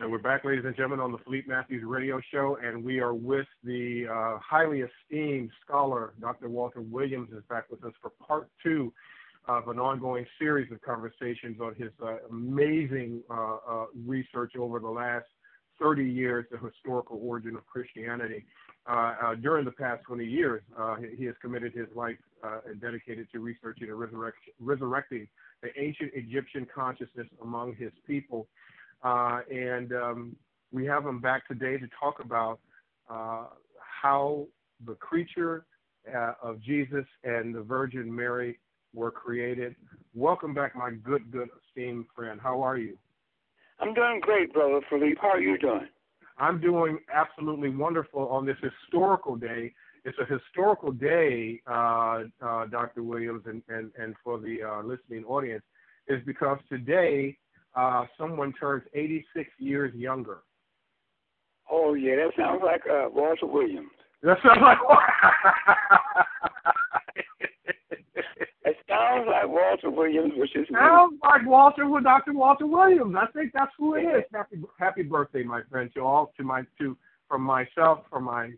And we're back, ladies and gentlemen, on the Philippe Matthews Radio Show, and we are with the uh, highly esteemed scholar, Dr. Walter Williams, is back with us for part two of an ongoing series of conversations on his uh, amazing uh, uh research over the last 30 years, the historical origin of Christianity. Uh, uh, during the past 20 years, he has committed his life and dedicated to researching and resurrecting the ancient Egyptian consciousness among his people. Uh, and um, we have him back today to talk about uh, how the creature uh, of Jesus and the Virgin Mary were created. Welcome back, my good, good esteemed friend. How are you? I'm doing great, brother Philippe. How are you doing? I'm doing absolutely wonderful on this historical day. It's a historical day, uh, uh, Dr. Williams, and, and, and for the uh, listening audience, is because today uh, someone turns 86 years younger. Oh yeah, that sounds like uh, Walter Williams. That sounds like. it sounds like Walter Williams, which is. Sounds like Walter with Dr. Walter Williams. I think that's who it is. Happy Happy birthday, my friend, to all to my to from myself, from my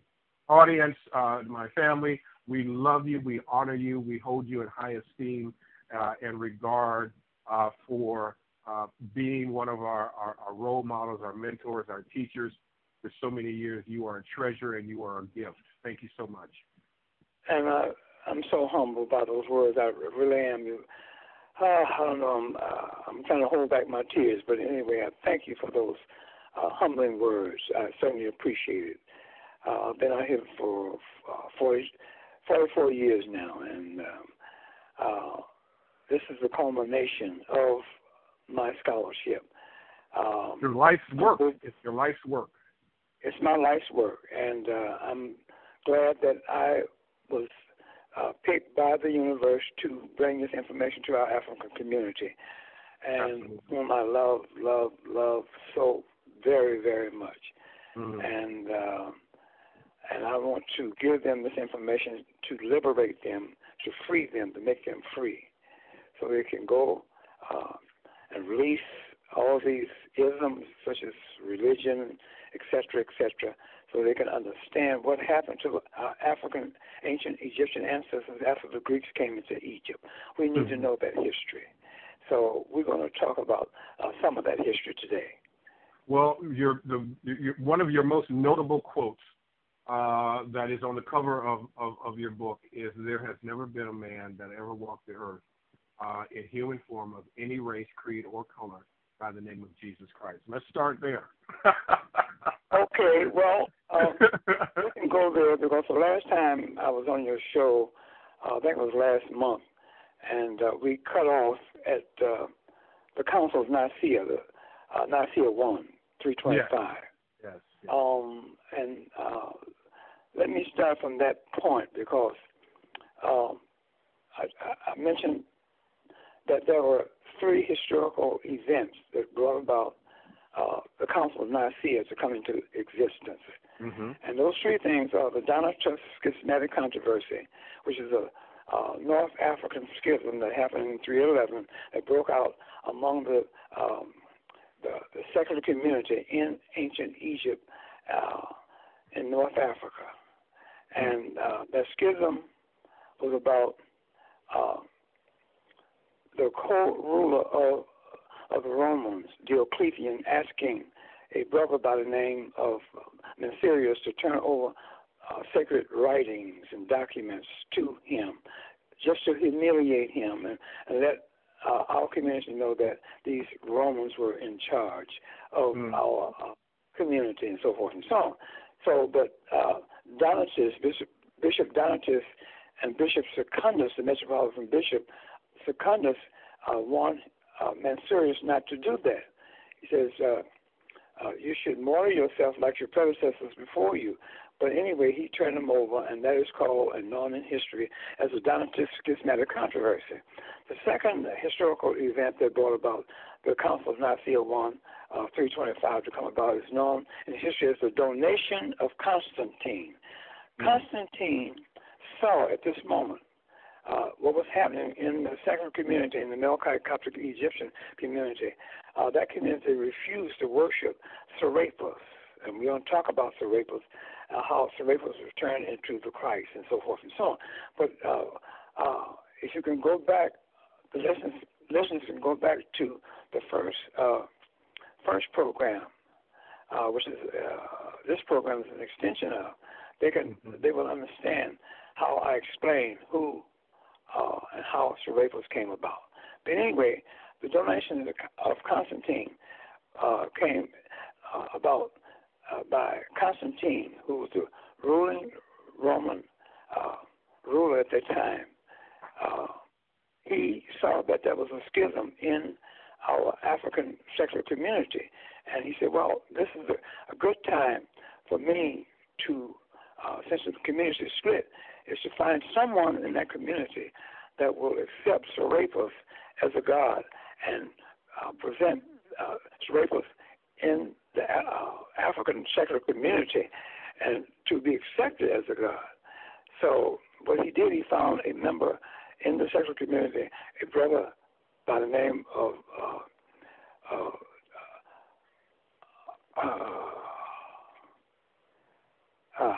audience, uh, my family. We love you. We honor you. We hold you in high esteem uh, and regard uh, for uh, being one of our, our, our, role models, our mentors, our teachers for so many years. You are a treasure and you are a gift. Thank you so much. And uh, I'm so humbled by those words. I really am. Uh, I don't know. I'm, uh, I'm trying to hold back my tears, but anyway, I thank you for those uh, humbling words. I certainly appreciate it. Uh, I've been out here for uh, 40, 44 years now, and um, this is the culmination of my scholarship. Um, your life's work. It's your life's work. It's my life's work, and uh, I'm glad that I was uh, picked by the universe to bring this information to our African community, and Absolutely. whom I love, love, love so very, very much. Mm-hmm. And uh, and I want to give them this information to liberate them, to free them, to make them free, so they can go uh, and release all these isms such as religion, etc., etc., so they can understand what happened to our African ancient Egyptian ancestors after the Greeks came into Egypt. We need mm-hmm. to know that history. So we're going to talk about uh, some of that history today. Well, your, the, your, one of your most notable quotes uh, that is on the cover of, of, of your book is there has never been a man that ever walked the earth uh, in human form of any race, creed, or color by the name of Jesus Christ. Let's start there. okay, well, um, we can go there because the last time I was on your show, uh, I think it was last month, and uh, we cut off at uh, the Council of Nicaea, the uh, Nicaea 1, 325. Yes. Yes, yes. Um, and uh, let me start from that point because um, I, I mentioned that there were three historical events that brought about uh, the Council of Nicaea to come into existence. Mm-hmm. And those three things are the Donatist Schismatic Controversy, which is a uh, North African schism that happened in 311 that broke out among the, um, the, the secular community in ancient Egypt uh, in North Africa. And uh, that schism was about uh, the co-ruler of of the Romans, Diocletian, asking a brother by the name of Mencius to turn over uh, sacred writings and documents to him, just to humiliate him and, and let uh, our community know that these Romans were in charge of mm. our uh, community and so forth and so on. So, but uh, Donatus, Bishop, Bishop Donatus, and Bishop Secundus, the Metropolitan Bishop, Secundus uh, want uh, Mensurius not to do that. He says, uh, uh, you should model yourself like your predecessors before you. But anyway, he turned him over, and that is called and known in history as the Donatist Schismatic Controversy. The second historical event that brought about the Council of Nicaea 1, uh, 325 to come about is known in history as the donation of Constantine. Mm-hmm. Constantine saw at this moment uh, what was happening in the secular community, in the Melkite Coptic Egyptian community. Uh, that community refused to worship Serapis, and we're going to talk about Serapis, uh, how Serapis returned into the Christ, and so forth and so on. But uh, uh, if you can go back, the listeners, listeners can go back to the first uh, first program, uh, which is uh, this program is an extension of. They can mm-hmm. they will understand how I explain who uh, and how Serapis came about. But anyway, the donation of Constantine uh, came uh, about uh, by Constantine, who was the ruling Roman uh, ruler at that time. Uh, he saw that there was a schism in our African secular community, and he said, "Well, this is a, a good time for me to, since the community is split, is to find someone in that community that will accept Serapis as a god and uh, present uh, Serapis in the uh, African secular community and to be accepted as a god. So what he did, he found a member in the secular community, a brother by the name of uh, uh, uh, uh,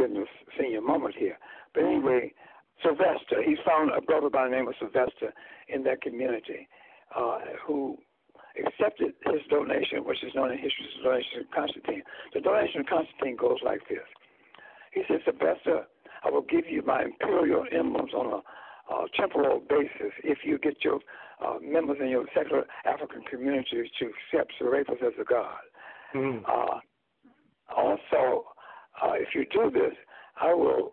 a senior moment here. But anyway, Sylvester, he found a brother by the name of Sylvester in that community uh, who accepted his donation, which is known in history as the donation of Constantine. The donation of Constantine goes like this. He said, Sylvester, I will give you my imperial emblems on a uh, temporal basis if you get your uh, members in your secular African communities to accept Serapis as a god. Mm. Uh, also, uh, if you do this, I will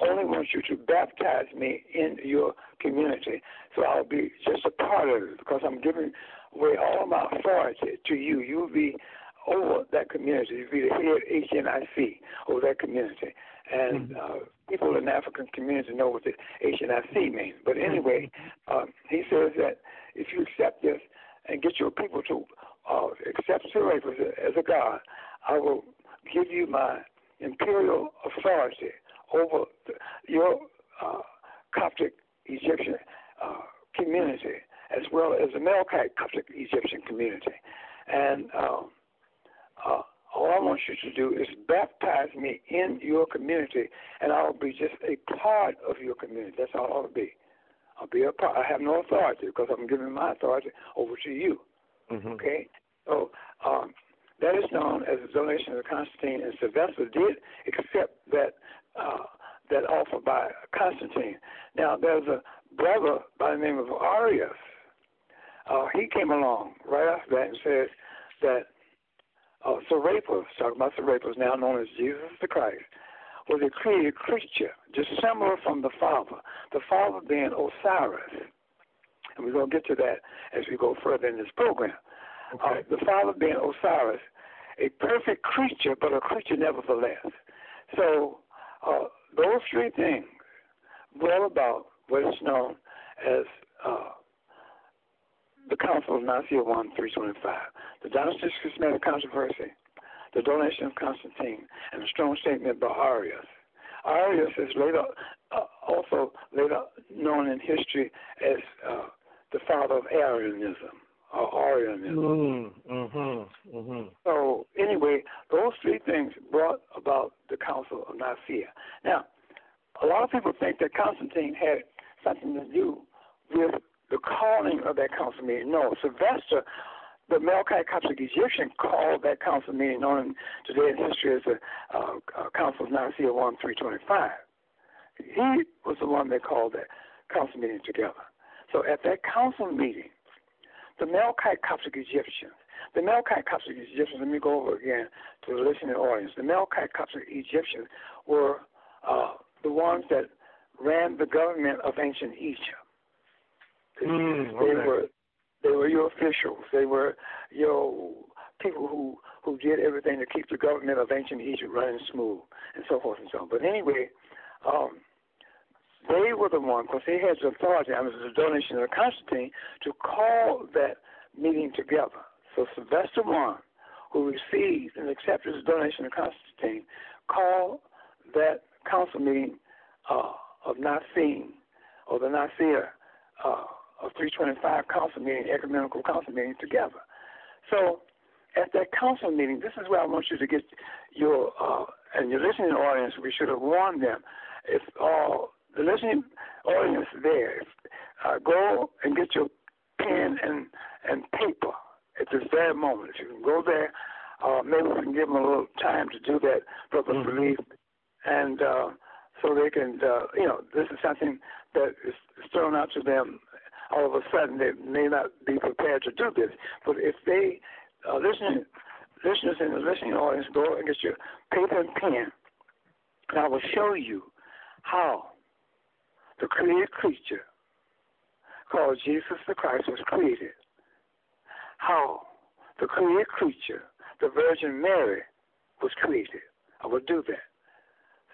only want you to baptize me in your community. So I'll be just a part of it because I'm giving away all my authority to you. You'll be over that community. You'll be the head HNIC over that community. And mm-hmm. uh, people in the African community know what the HNIC means. But anyway, uh, he says that if you accept this and get your people to uh, accept Serapis as a God, I will give you my imperial authority over the, your uh, Coptic Egyptian uh, community as well as the Melkite Coptic Egyptian community. And um, uh, all I want you to do is baptize me in your community, and I'll be just a part of your community. That's all I'll be. I'll be a part. I have no authority because I'm giving my authority over to you. Mm-hmm. Okay? So um, that is known as the donation of Constantine, and Sylvester did accept that uh, that offer by Constantine. Now, there's a brother by the name of Arius. Uh, he came along right after that and said that uh, Serapis, talking about Serapis, now known as Jesus the Christ, was a created creature, dissimilar from the Father, the Father being Osiris. And we're going to get to that as we go further in this program. Okay. Uh, the Father being Osiris, a perfect creature, but a creature nevertheless. So uh, those three things brought about what is known as uh, the Council of Nicaea 1 325, the Donatist Schismatic Controversy, the donation of Constantine, and a strong statement by Arius. Arius is later uh, also later known in history as uh, the father of Arianism or Arianism. Mm-hmm, mm-hmm, mm-hmm. So anyway, those three things brought about the Council of Nicaea. Now, a lot of people think that Constantine had something to do with the calling of that council meeting. No, Sylvester, the Melkite Coptic Egyptian, called that council meeting known today in history as the uh, uh, Council of Nicaea 1 325. He was the one that called that council meeting together. So at that council meeting, the Melkite Coptic Egyptians, the Melkite Coptic Egyptians, let me go over again to the listening audience. The Melkite Coptic Egyptians were uh, the ones that ran the government of ancient Egypt. Mm, okay. They were they were your officials. They were your people who who did everything to keep the government of ancient Egypt running smooth and so forth and so on. But anyway, um, they were the ones because they had the authority under the donation of Constantine to call that meeting together. So Sylvester I, who received and accepted the donation of Constantine, called that council meeting uh, of Nicene or the Nicaea uh, of 325 council meeting, ecumenical council meeting together. So at that council meeting, this is where I want you to get your uh, and your listening audience. We should have warned them if uh, the listening audience there, uh, go and get your pen and and paper at this very moment. If you can go there, uh, maybe we can give them a little time to do that, Brother mm-hmm. Relief, and uh, so they can, uh, you know, this is something that is thrown out to them all of a sudden. They may not be prepared to do this, but if they uh, listen, listeners in the listening audience, go and get your paper and pen, and I will show you how the created creature called Jesus the Christ was created. How the created creature, the Virgin Mary, was created. I will do that.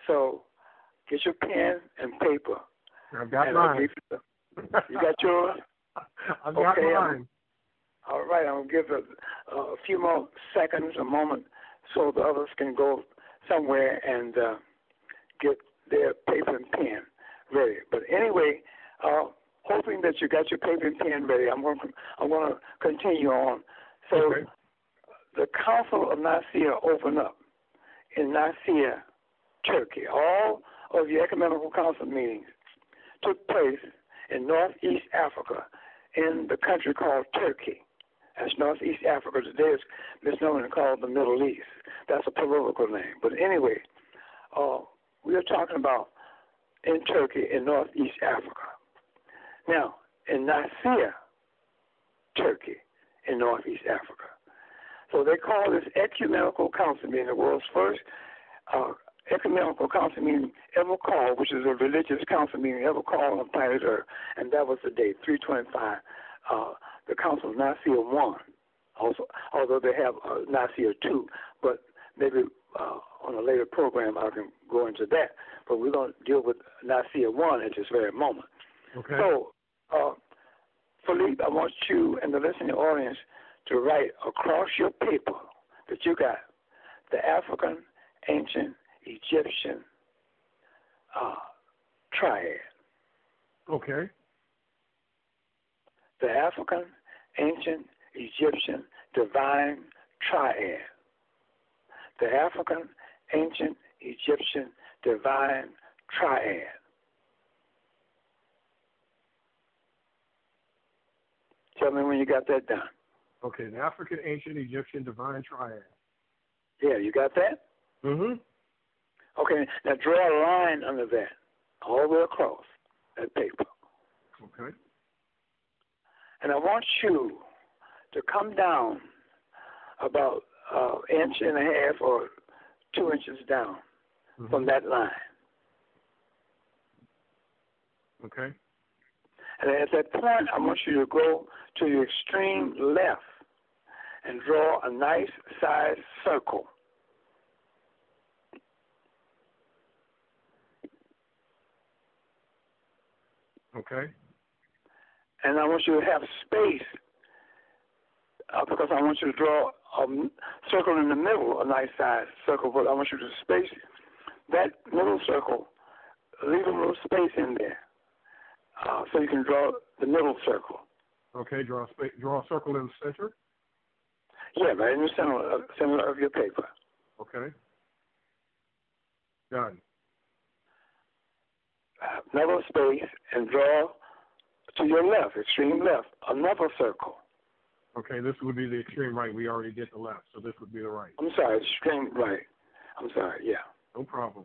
So get your pen and paper. I've got mine. You, you got yours? I've got mine. I'm, all right, I'm going to give a, a few more seconds, a moment, so the others can go somewhere and uh, get their paper and pen ready. But anyway, uh, hoping that you got your paper and pen ready, I'm going to, I'm going to continue on. So okay. the Council of Nicaea opened up in Nicaea, Turkey. All of the ecumenical council meetings took place in northeast Africa in the country called Turkey. That's northeast Africa. Today it's misnomer and called the Middle East. That's a political name. But anyway, uh, we are talking about in Turkey in northeast Africa. Now, in Nicaea, Turkey, in northeast Africa. So they call this ecumenical council meeting the world's first uh, ecumenical council meeting ever called, which is a religious council meeting ever called on planet Earth, and that was the date 325. Uh, the Council of Nicaea one, also, although they have uh, Nicaea two, but maybe uh, on a later program I can go into that. But we're going to deal with Nicaea one at this very moment. Okay. So, uh, Philippe, I want you and the listening audience to write across your paper that you got the African ancient Egyptian uh, triad. Okay. The African, ancient, Egyptian, divine triad. The African, ancient, Egyptian, divine triad. Tell me when you got that done. Okay, the African, ancient, Egyptian, divine triad. Yeah, you got that? Mm-hmm. Okay, now draw a line under that, all the way across that paper. Okay. And I want you to come down about uh, inch and a half or two inches down mm-hmm. from that line. Okay. And at that point, I want you to go to your extreme left and draw a nice sized circle. Okay. And I want you to have space uh, because I want you to draw a circle in the middle, a nice size circle, but I want you to space that middle circle, leave a little space in there uh, so you can draw the middle circle. Okay, draw a, draw a circle in the center? Yeah, right in the center, uh, center of your paper. Okay. Done another space and draw to your left, extreme left, another circle. Okay, this would be the extreme right. We already did the left, so this would be the right. I'm sorry, extreme right. I'm sorry, yeah. No problem.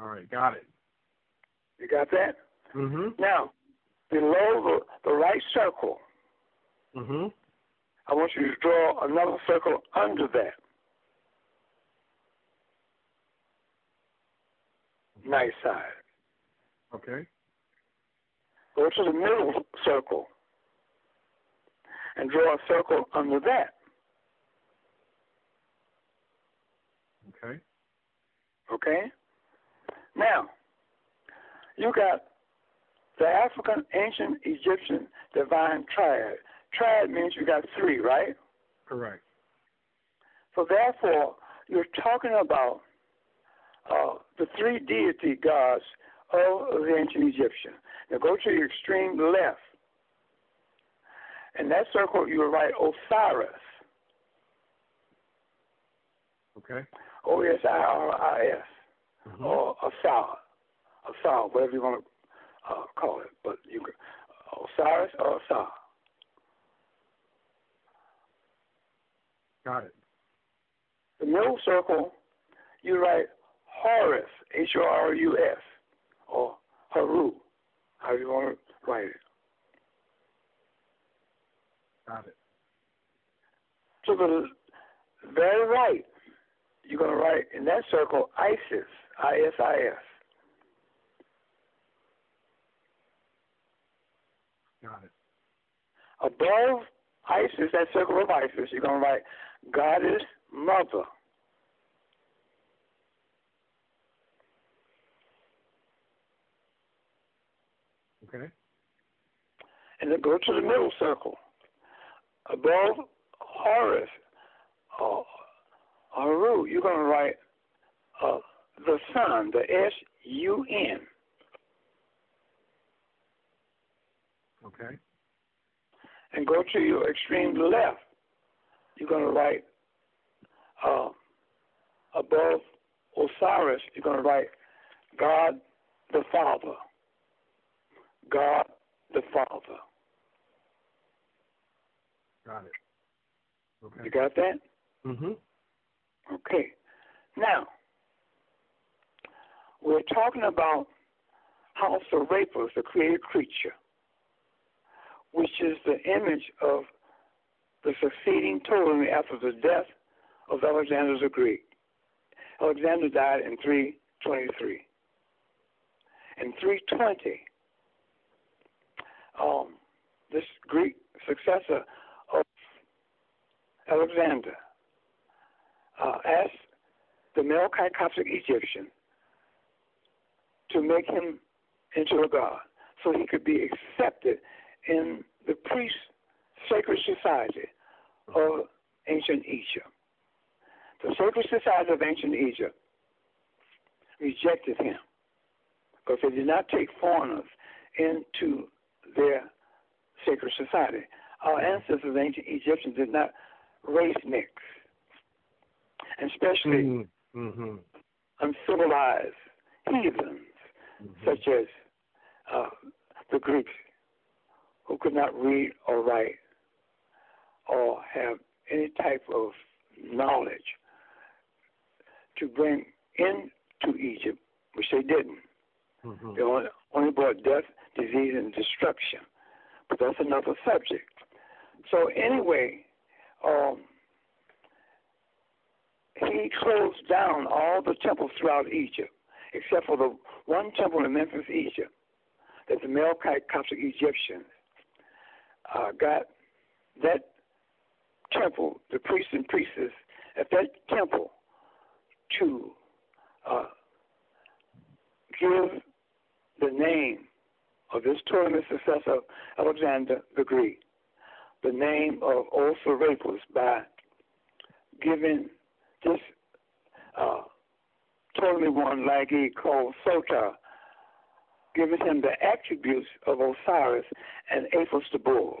All right, got it. You got that? Mm-hmm. Now, below the, the right circle, mm-hmm. I want you to draw another circle under that. Nice side. Okay. Go to the middle circle and draw a circle under that. Okay. Okay? Now, you got the African, ancient Egyptian divine triad. Triad means you got three, right? Correct. So therefore, you're talking about uh, the three deity gods of the ancient Egyptian. Now go to your extreme left. In that circle, you will write Osiris. Okay. O S I R I S. Mm-hmm. Or Asar. Asar, whatever you want to uh, call it. But you can, Osiris or Asar. Got it. The middle circle, you write Horus, H O R U S, or Haru, how you want to write it. Got it. To the very right, you're going to write in that circle Isis, I S I S. Got it. Above Isis, that circle of Isis, you're going to write Goddess Mother. Okay. And then go to the middle circle. Above Horus, uh, Haru, you're going to write uh, the sun, the S U N. Okay. And go to your extreme left. You're going to write uh, above Osiris, you're going to write God the Father. God the Father. Got it. Okay. You got that? Mm-hmm. Okay. Now, we're talking about how Serapis, the created creature, which is the image of the succeeding Ptolemy after the death of Alexander the Greek. Alexander died in 323. In 320, um, this Greek successor Alexander uh, asked the Melkite Coptic Egyptian to make him into a god so he could be accepted in the priest sacred society of ancient Egypt. The sacred society of ancient Egypt rejected him because they did not take foreigners into their sacred society. Our ancestors, ancient Egyptians, did not race mix, and especially mm-hmm. uncivilized heathens, mm-hmm. such as uh, the Greeks, who could not read or write or have any type of knowledge to bring into Egypt, which they didn't. Mm-hmm. They only, only brought death, disease, and destruction. But that's another subject. So anyway, um, he closed down all the temples throughout Egypt, except for the one temple in Memphis, Egypt, that the Melkite Coptic Egyptians uh, got that temple, the priests and priestess at that temple, to uh, give the name of this Ptolemaic successor, Alexander the Greek, the name of Osirapis by giving this uh, Ptolemy one Lagi called Soter, giving him the attributes of Osiris and Apis the bull,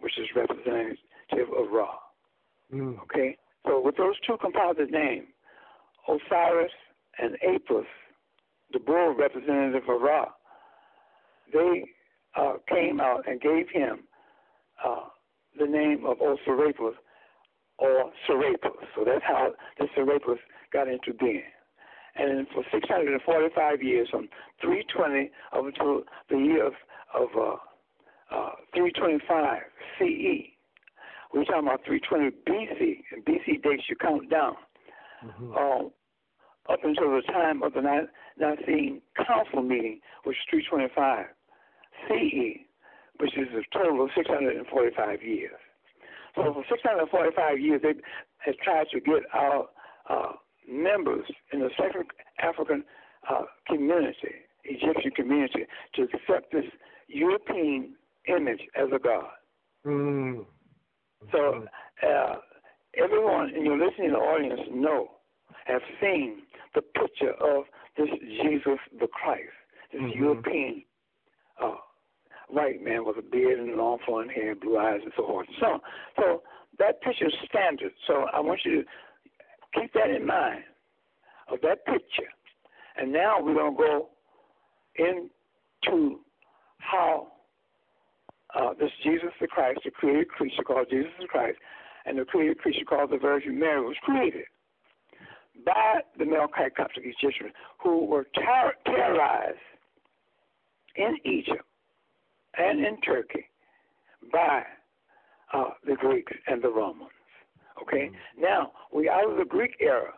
which is representative of Ra. Mm. Okay? So with those two composite names, Osiris and Apis, the bull representative of Ra, they uh, came out and gave him uh, the name of Osirapis or Serapis. So that's how the Serapis got into being. And for 645 years, from 320 up until the year of, of uh, uh, 325 CE, we're talking about 320 BC, and BC dates you count down. Mm-hmm. Uh, up until the time of the Nicene Council meeting, which is 325 CE, which is a total of 645 years. So for 645 years, they have tried to get our uh, members in the Central African uh, community, Egyptian community, to accept this European image as a god. Mm. So uh, everyone in your listening audience know, have seen the picture of this Jesus the Christ, this Mhm. European uh, white man with a beard and long flowing hair, blue eyes, and so forth. So, so that picture is standard. So I want you to keep that in mind of that picture. And now we're going to go into how uh, this Jesus the Christ, the created creature called Jesus the Christ, and the created creature called the Virgin Mary was created by the Melchite Coptic Egyptians who were ter- terrorized in Egypt and in Turkey by uh, the Greeks and the Romans. Okay? Mm-hmm. Now, we're out of the Greek era.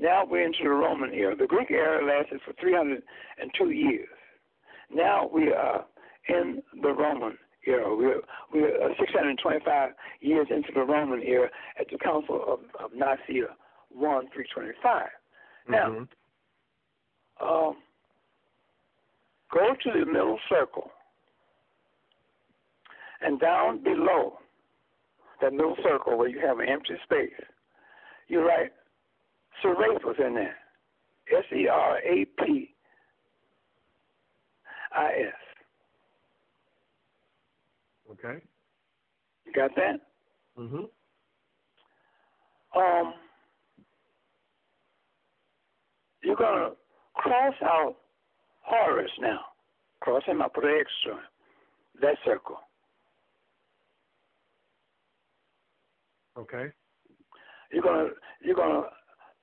Now we're into the Roman era. The Greek era lasted for 302 years. Now we are in the Roman era. We're, we're uh, 625 years into the Roman era at the Council of, of Nicaea 1 325. Now, mm-hmm. um, go to the middle circle and down below that little circle where you have an empty space, you write Serapis in there. S E R A P I S. Okay. You got that? Mhm. Um, you're gonna cross out Horus now. Cross him out, put an extra that circle. Okay. You're gonna you're gonna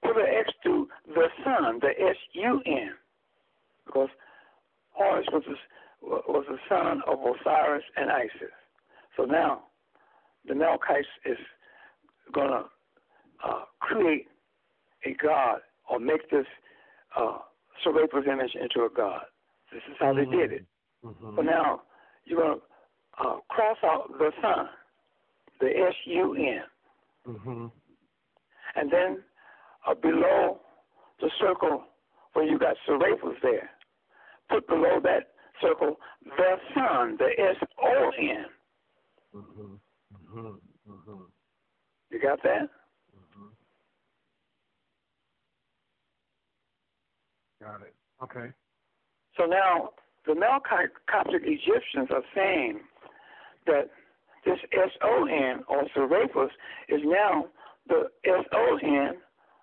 put an X to the sun, the S U N, because Horus was the, was the son of Osiris and Isis. So now the Melchites is gonna uh, create a god or make this uh, Serapis image into a god. This is how mm-hmm. they did it. Mm-hmm. But now you're gonna uh, cross out the sun, the S U N Mm-hmm. And then uh, below the circle where you got Serapis there, put below that circle the sun, the S O N. Mm-hmm. Mm-hmm. Mm-hmm. You got that? Mm-hmm. Got it. Okay. So now the Melchite Coptic Egyptians are saying that this S-O-N, or Serapis, is now the S-O-N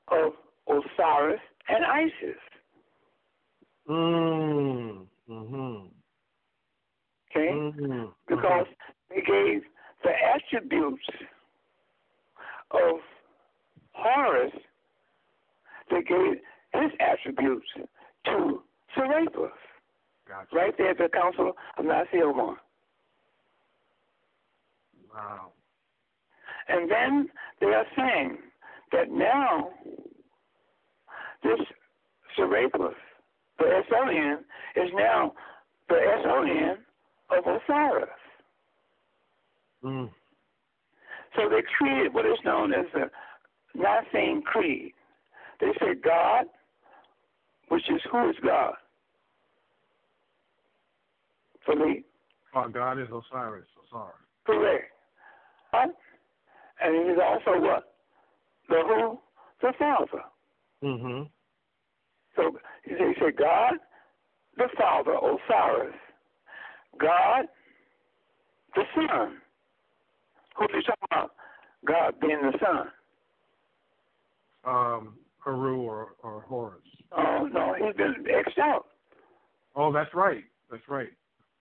of Osiris and Isis. Mm. Mm-hmm. Okay? Mm-hmm. Because they gave the attributes of Horus, they gave his attributes to Serapis. Gotcha. Right there at the Council of Nicaea 1. Wow. And then they are saying that now this Serapis, the S-O-N, is now the S-O-N of Osiris. Mm. So they created what is known as the Nicene Creed. They say God, which is who is God? For me. Oh, God is Osiris. Osiris. Correct. And he's also what? The who? The Father. Mm-hmm. So he said, he said, God, the Father, Osiris. God, the Son. Who's he talking about? God being the Son. Um, Haru or, or Horus. Oh, no, he's been X'd out. Oh, that's right. That's right.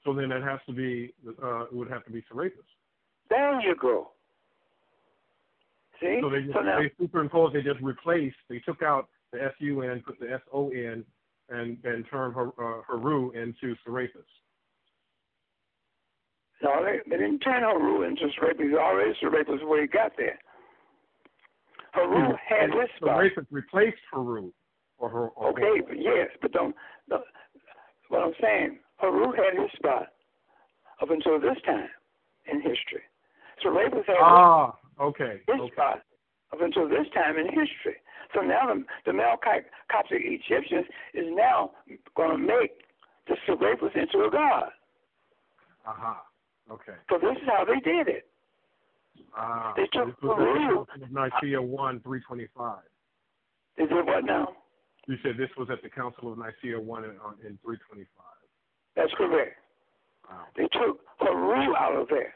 So then it has to be, uh, it would have to be Serapis. There you go. See? So they just so now, they superimposed, they just replaced, they took out the S U N, put the S O N, and and turned her, uh, Haru into Serapis. No, they, they didn't turn Haru into Serapis. Already Serapis where he got there. Haru had his spot. Serapis replaced Haru. Or her, or okay, but yes, but don't, don't. What I'm saying, Haru had his spot up until this time in history. Serapis had ah, okay, his okay. spot up until this time in history. So now the, the Coptic Egyptians is now going to make the Serapis into a god. Aha. Uh-huh. Okay. So this is how they did it. Ah. They took this was at the Nicaea one three twenty five. Is it what now? You said this was at the Council of Nicaea one in, in three twenty five. That's correct. Wow. They took Haru out of there,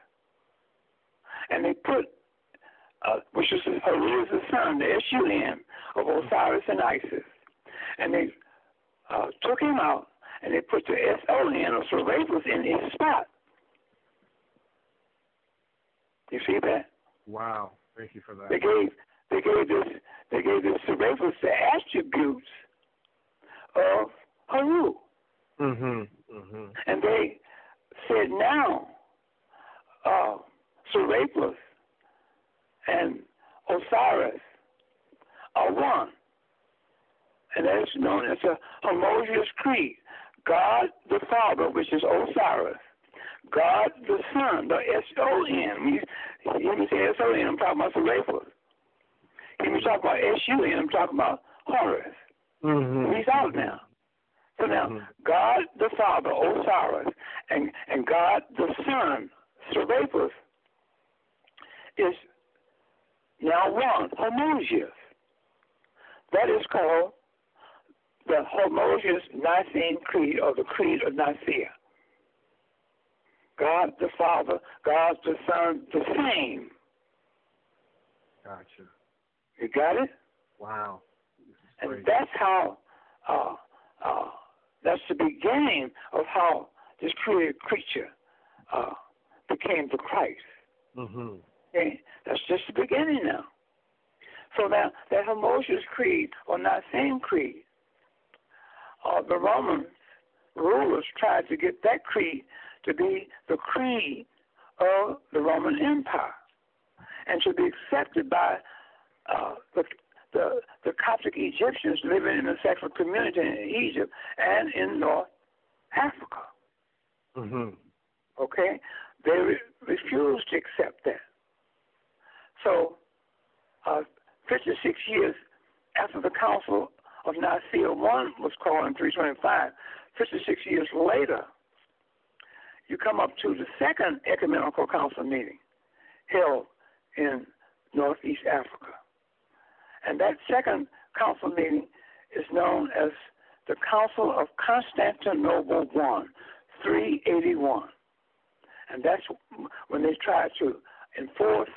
and they put, uh, which is Haru is the son, the S U N of Osiris and Isis, and they uh, took him out and they put the S O N of Serapis in his spot. You see that? Wow. Thank you for that. They gave they gave this they gave this Serapis the attributes of Haru. Mhm. Mhm. And they said now uh Serapis and Osiris are one. And that is known as a homogeneous creed. God the Father, which is Osiris, God the Son, the S O N. Let me say S O N, I'm talking about Serapis. When you talk about S U N, I'm talking about Horus. Mm-hmm. He's out now. So now, Mhm. God the Father, Osiris, and, and God the Son, Serapis, is now one, homogeneous. That is called the homogeneous Nicene Creed or the Creed of Nicaea. God the Father, God the Son, the same. Gotcha. You got it? Wow. And that's how, uh, uh, that's the beginning of how this created creature uh, became the Christ. Mhm. Okay? That's just the beginning now. So now, that homogeneous creed, or not same creed, uh, the Roman rulers tried to get that creed to be the creed of the Roman Empire and to be accepted by uh, the, the the Coptic Egyptians living in the secular community in Egypt and in North Africa. Mhm. Okay, they re- refused to accept that. So, uh, 56 years after the Council of Nicaea I was called in 325, 56 years later, you come up to the second ecumenical council meeting held in Northeast Africa. And that second council meeting is known as the Council of Constantinople I, 381. And that's when they tried to enforce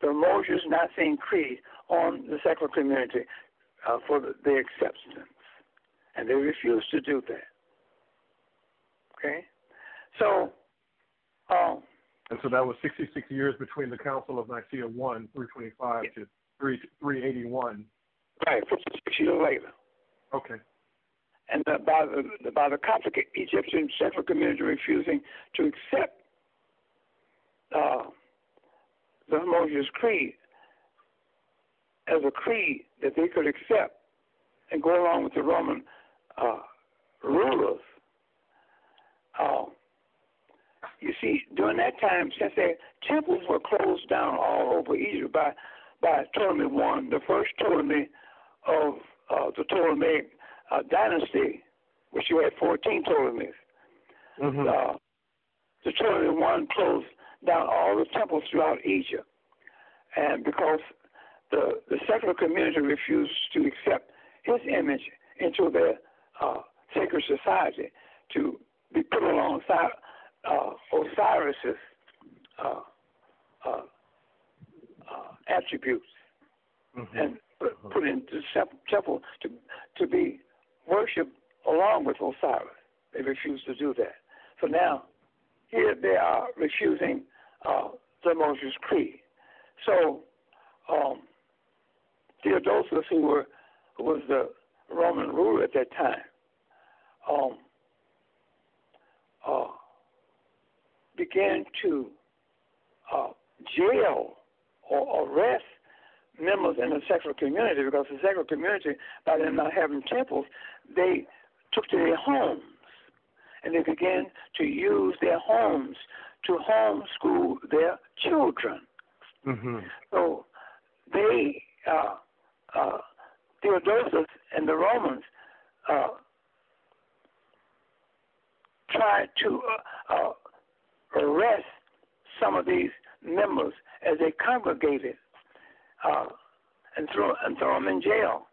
the Moses Nicene Creed on the secular community uh, for the, their acceptance. And they refused to do that. Okay? So, um, And so that was 66 years between the Council of Nicaea 1, 325 to 3, 381. right, 56 years later. Okay. and the, by the by the Coptic Egyptian secular community refusing to accept uh, the homogeneous creed as a creed that they could accept and go along with the Roman uh, rulers. Uh, you see, during that time, since their temples were closed down all over Egypt by by Ptolemy one, the first Ptolemy of uh, the Ptolemaic uh, dynasty, which you had 14 Ptolemies. Mhm. Uh, the Ptolemy one closed down all the temples throughout Egypt, and because the the secular community refused to accept his image into their uh, sacred society to be put alongside uh, Osiris's uh, uh, uh, attributes Mhm. and put, put into temple to to be worshipped along with Osiris. They refused to do that. So now, here they are refusing uh, the Moses Creed. So um, Theodosius, who were who was the Roman ruler at that time, um, uh, began to uh, jail or arrest members in the secular community because the secular community, by them not having temples, they took to their homes and they began to use their homes to homeschool their children. Mhm. So they, uh, uh, Theodosius and the Romans, uh, tried to uh, uh, arrest some of these members as they congregated uh, and throw and throw them in jail.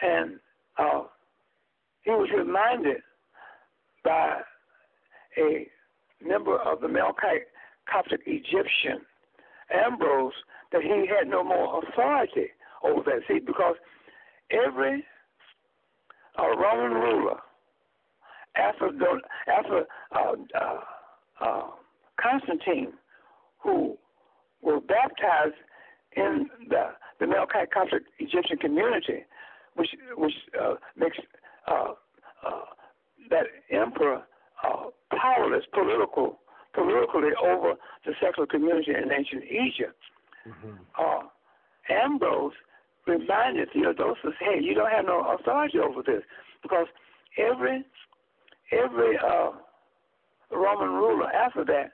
And uh, he was reminded by a member of the Melkite Coptic Egyptian, Ambrose, that he had no more authority over that. See, because every uh, Roman ruler after after uh, uh, uh, Constantine, who were baptized in the the Melkite Coptic Egyptian community, which which uh, makes emperor uh, powerless political politically over the secular community in ancient Egypt. Mm-hmm. Uh, Ambrose reminded Theodosius, hey, you don't have no authority over this because every every uh, Roman ruler after that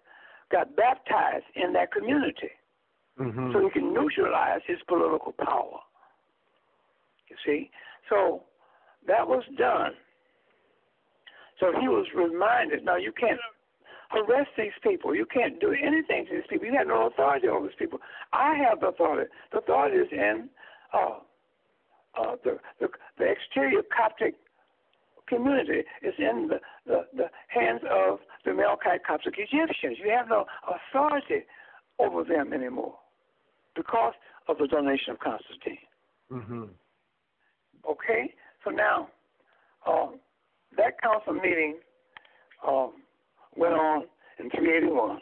got baptized in that community mm-hmm. so he can neutralize his political power. You see? So that was done. So he was reminded now you can't arrest these people. You can't do anything to these people. You have no authority over these people. I have the authority. The authority is in uh, uh, the, the, the exterior Coptic community is in the, the, the hands of the Melkite Coptic Egyptians. You have no authority over them anymore because of the donation of Constantine. Mm-hmm. Okay, so now um, that council meeting um, went on in 381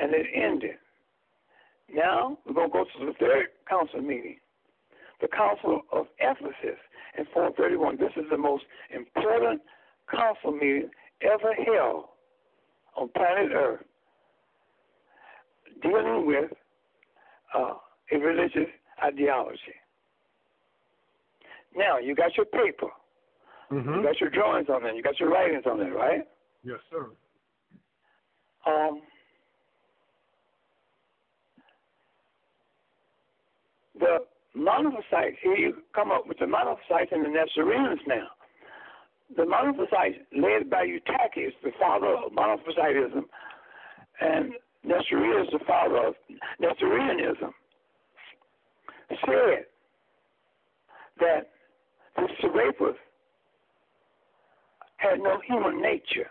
and it ended. Now we're going to go to the third council meeting, the Council of Ephesus in 431. This is the most important council meeting ever held on planet Earth dealing with uh, a religious ideology. Now, you got your paper. Mm-hmm. You got your drawings on there. You got your writings on there, right? Yes, sir. Um, the monophysites, here you come up with the monophysites and the Nestorians now. The monophysites, led by Eutychius, the father of monophysitism, and Nestorius, the father of Nestorianism, said that the Serapis had no human nature.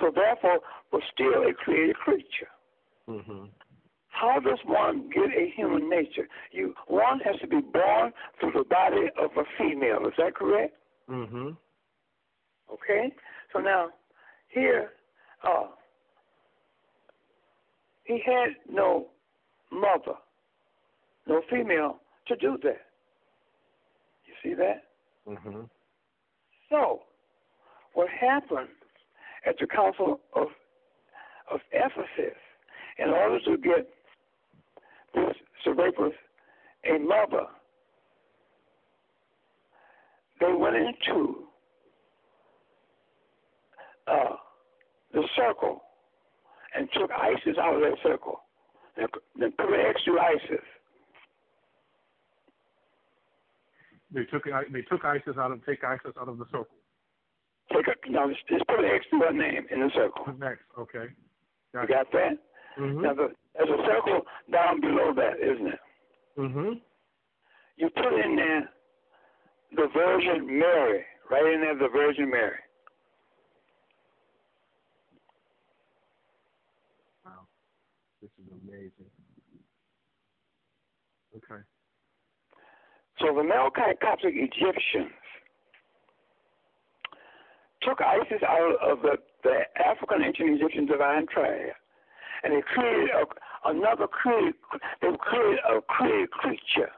So therefore was still a created creature. Mm-hmm. How does one get a human nature? You one has to be born through the body of a female. Is that correct? Mm-hmm. Okay. So now here, uh, he had no mother, no female to do that. You see that? Mm-hmm. So, what happened at the Council of of Ephesus, in order to get this Serapis a mother, they went into uh, the circle and took Isis out of that circle. Then, then X to Isis. They took they took ISIS out of take ISIS out of the circle. Take a, now just, put an X to her name in the circle. Next, okay. Got you got that? Mm-hmm. Now the, there's a circle down below that, isn't it? Mm-hmm. You put in there the Virgin Mary, right in there, the Virgin Mary. Wow, this is amazing. Okay. So the Melkite Coptic Egyptians took Isis out of the, the African ancient Egyptian divine triad, and they created a, another created, they created a created creature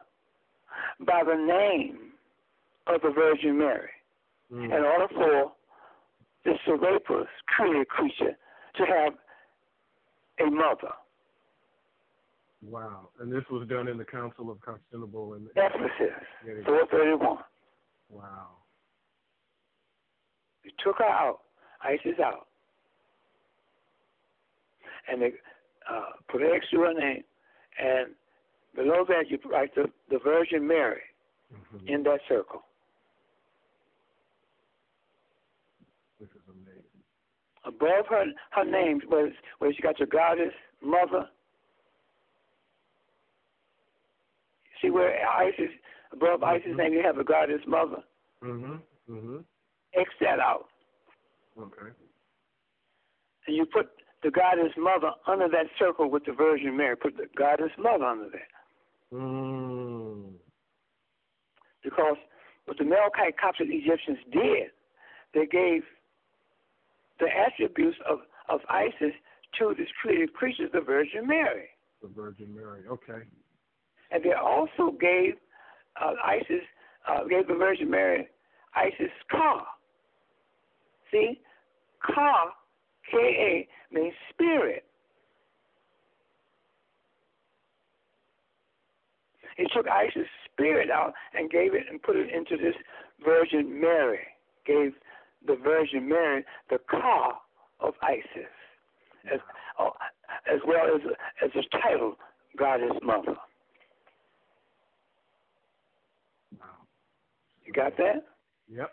by the name of the Virgin Mary mm. in order for this Serapis created creature to have a mother. Wow. And this was done in the Council of Constantinople in Ephesus, 431. Wow. They took her out, Isis out. And they uh, put an X to her name. And below that, you write the, the Virgin Mary mm-hmm. in that circle. This is amazing. Above her, her name, where, where she got your goddess, mother, See where Isis, above Isis' name, you have a goddess mother. Mhm. Mhm. X that out. Okay. And you put the goddess mother under that circle with the Virgin Mary. Put the goddess mother under there. Mm. Because what the Melkite Coptic Egyptians did, they gave the attributes of, of Isis to this created creature, the Virgin Mary. The Virgin Mary, okay. And they also gave uh, Isis, uh, gave the Virgin Mary Isis Ka. See, Ka, K A, means spirit. He took Isis' spirit out and gave it and put it into this Virgin Mary. Gave the Virgin Mary the Ka of Isis, as, uh, as well as as his title, Goddess Mother. Wow. You got that? Yep.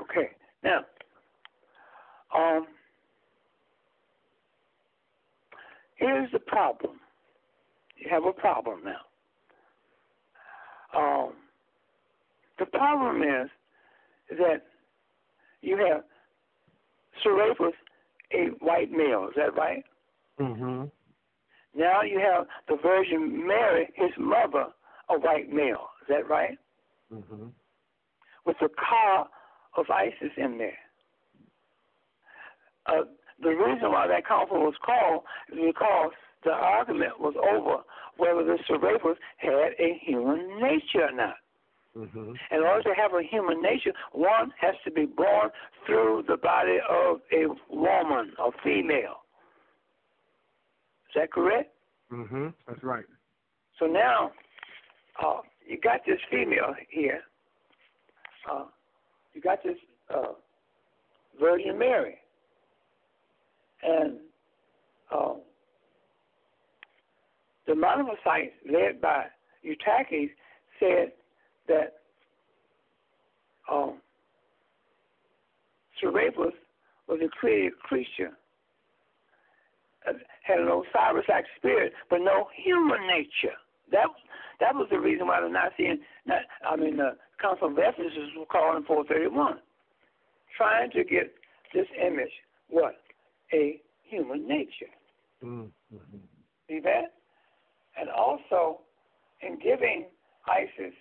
Okay. Now, um, here's the problem. You have a problem now. Um, the problem is that you have Serapis, a white male. Is that right? Mm-hmm. Now you have the Virgin Mary, his mother, a white male. Is that right? Mm-hmm. With the Ka of Isis in there. Uh, the reason why that conference was called is because the argument was over whether the survivors had a human nature or not. Mm-hmm. In order to have a human nature, one has to be born through the body of a woman, a female. Is that correct? Mm-hmm. That's right. So now, uh, you got this female here. Uh, you got this uh, Virgin Mary. And uh, the Monophysite, led by Eutyches, said that um, Serapis was a created creature, uh, had an Osiris-like spirit, but no human nature. That that was the reason why the Nicene, I mean, the Council of Ephesus was calling 431, trying to get this image, what? A human nature. Mm-hmm. See that? And also, in giving Isis,